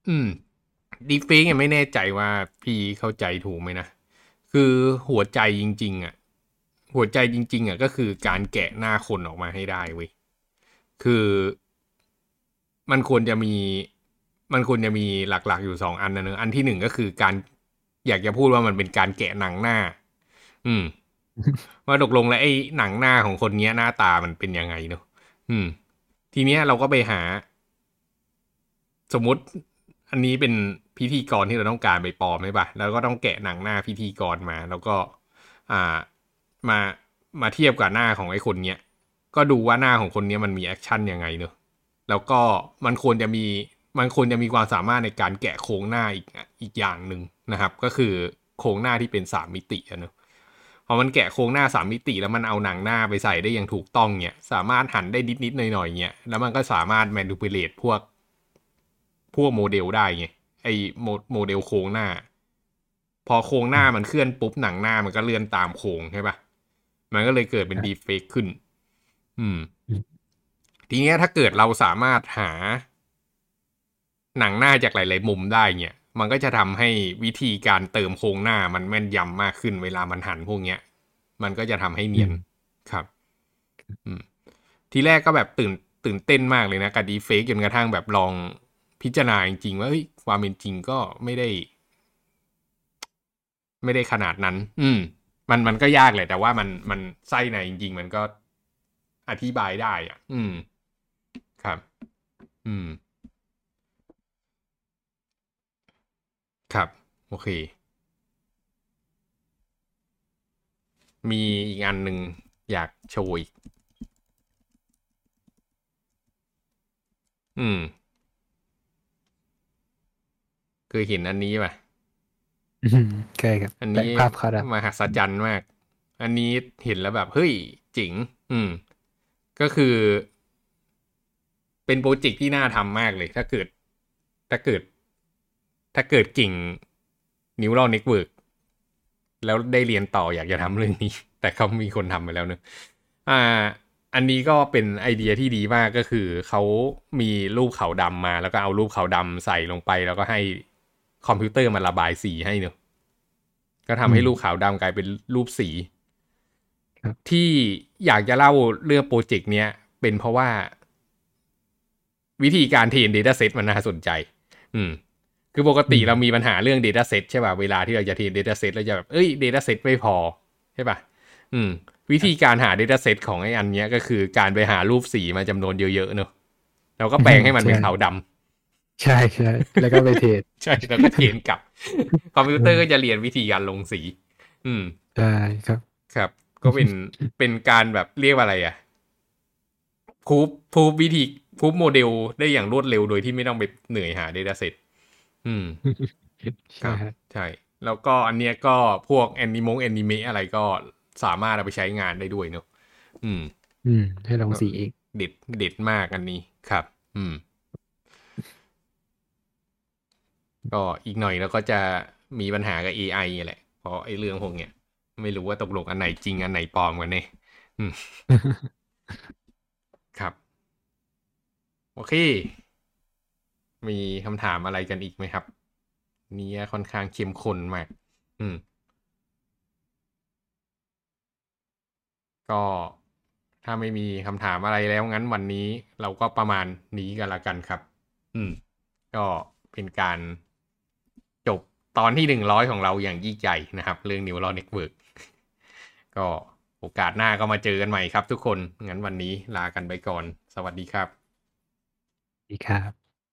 อืมดีเฟกยังไม่แน่ใจว่าพี่เข้าใจถูกไหมนะ คือหัวใจจริง ๆ อะ หัวใจจริง ๆ อะ ก็คือการแกะหน้าคนออกมาให้ได้เว้ย คือมันควรจะมี มันควรจะมีหลักๆ อยู่สองอันนะเนอะอันที่หนึ่งก็คือการอยากจะพูดว่ามันเป็นการแกะหนังหน้า อืม ว่าตกลงแล้วไอ้หนังหน้าของคนเนี้ยหน้าตามันเป็นยังไงเนอะ อืม ทีเนี้ยเราก็ไปหา สมมติอันนี้เป็นพิธีกรที่เราต้องการไปปลอมใช่ปะแล้วก็ต้องแกะหนังหน้าพิธีกรมา แล้วก็ อ่า มามาเทียบกับหน้าของไอ้คนเนี้ย ก็ดูว่าหน้าของคนเนี้ยมันมี action ยังไงเนอะแล้วก็มันควรจะมีมันควรจะมีความสามารถในการแกะโครงหน้าอีกอีกอย่างหนึ่งนะครับ ก็คือโครงหน้าที่เป็นสามมิติอะเนอะ พอมันแกะโครงหน้าสามมิติแล้วมันเอาหนังหน้าไปใส่ได้อย่างถูกต้องเนี่ยสามารถหันได้นิดนิดๆหน่อยหน่อยๆเนี่ยแล้วมันก็สามารถ manipulate พวก พวกโมเดลได้ไงไอ้โมโมเดลโครงหน้า พอโครงหน้ามันเคลื่อนปุ๊บหนังหน้ามันก็เลื่อนตามโครงใช่ปะมันก็เลยเกิดเป็นครับ deepfake ขึ้นอืมอืม ทีเนี้ยถ้าเกิดเราสามารถหา หนังหน้าจากหลาย ๆ มุมได้เนี่ย มันก็จะทำให้วิธีการเติมโครงหน้ามันแม่นยำมากขึ้น เวลามันหันพวกเนี้ย มันก็จะทำให้เนียนอืมครับ อืม ทีแรกก็แบบตื่นตื่นเต้นมากเลยนะกับดีเฟกจนกระทั่งแบบลองพิจารณาจริงๆว่าเฮ้ยความเป็นจริงก็ไม่ได้ ไม่ได้ขนาดนั้น อืม มันมันก็ยากแหละแต่ว่ามันมันไส้ในจริง ๆ มันก็อธิบายได้ อะ อืม ครับ อืม ครับ โอเค มีอีกอันหนึ่งอยากโชว์อีก อืมเคยเห็นอันนี้ป่ะอืมใช่ครับ อันแต่นี้ภาพเขาดมหัศจรรย์มาก อันนี้เห็นแล้วแบบ เฮ้ยเจ๋ง อืม ก็คือ เป็นโปรเจกต์ที่น่าทำมากเลย ถ้าเกิด ถ้าเกิด ถ้าเกิดเก่งนิวร a l เน็ตเวิร์กแล้วได้เรียนต่ออยากจะทำเรื่องนี้ แต่เขามีคนทำไปแล้วเนอะอ่า อันนี้ก็เป็นไอเดียที่ดีมากก็คือเขามีรูปขาวดำมา แล้วก็เอารูปขาวดำใส่ลงไป แล้วก็ให้คอมพิวเตอร์มันระบายสีให้เนอะก็ทำให้รูปขาวดำกลายเป็นรูปสีครับที่อยากจะเล่าเรื่องโปรเจกต์เนี้ย เป็นเพราะว่า วิธีการเทรน Data Set มันน่าสนใจ อืม คือปกติอืมเรามีปัญหาเรื่อง Data Set ใช่ป่ะ เวลาที่เราจะเทรน Data Set เราจะแบบ เอ้ย Data Set ไม่พอ ใช่ป่ะ อืม วิธีการหา Data Set ของไอ้อันเนี้ยก็คือการไปหารูปสีมาจำนวนเยอะๆเนอะแล้วก็แปลงให้มันเป็นใช่ขาวดำำใช่ใช่แล้วก็ไป train ใช่ แล้วก็ trainกลับ คอมพิวเตอร์ก็จะเรียนวิธีการลงสี อืมใช่ครับ ครับ ก็เป็นเป็นการแบบเรียกว่าอะไรอะพรูฟพรูฟวิธีพรูฟโมเดลได้อย่างรวดเร็วโดยที่ไม่ต้องไปเหนื่อยหา Data Set อืมใช่ครับใช่ แล้วก็อันเนี้ยก็พวกแอนิมงแอนิเมะอะไรก็สามารถเอาไปใช้งานได้ด้วยเนอะอืม อืม ให้ลองสีเองเด็ดเด็ดมากอันนี้ครับ อืม ก็อีกหน่อยแล้วก็จะมีปัญหากับ AI แหละ เพราะไอ้เรื่องพวกเนี้ยไม่รู้ว่าตกลงอันไหนจริงอันไหนปลอมกันเนี่ยอืมครับ โอเค มีคำถามอะไรกันอีกไหมครับ นี่ค่อนข้างเข้มข้นมาก อืม ก็ถ้าไม่มีคำถามอะไรแล้วงั้นวันนี้เราก็ประมาณนี้กันละกันครับ อืม ก็เป็นการจบตอนที่หนึ่งร้อยของเราอย่างยิ่งใหญ่นะครับ เรื่อง Neural Network ก็โอกาสหน้าก็มาเจอกันใหม่ครับทุกคน งั้นวันนี้ลากันไปก่อน สวัสดีครับ ดีครับ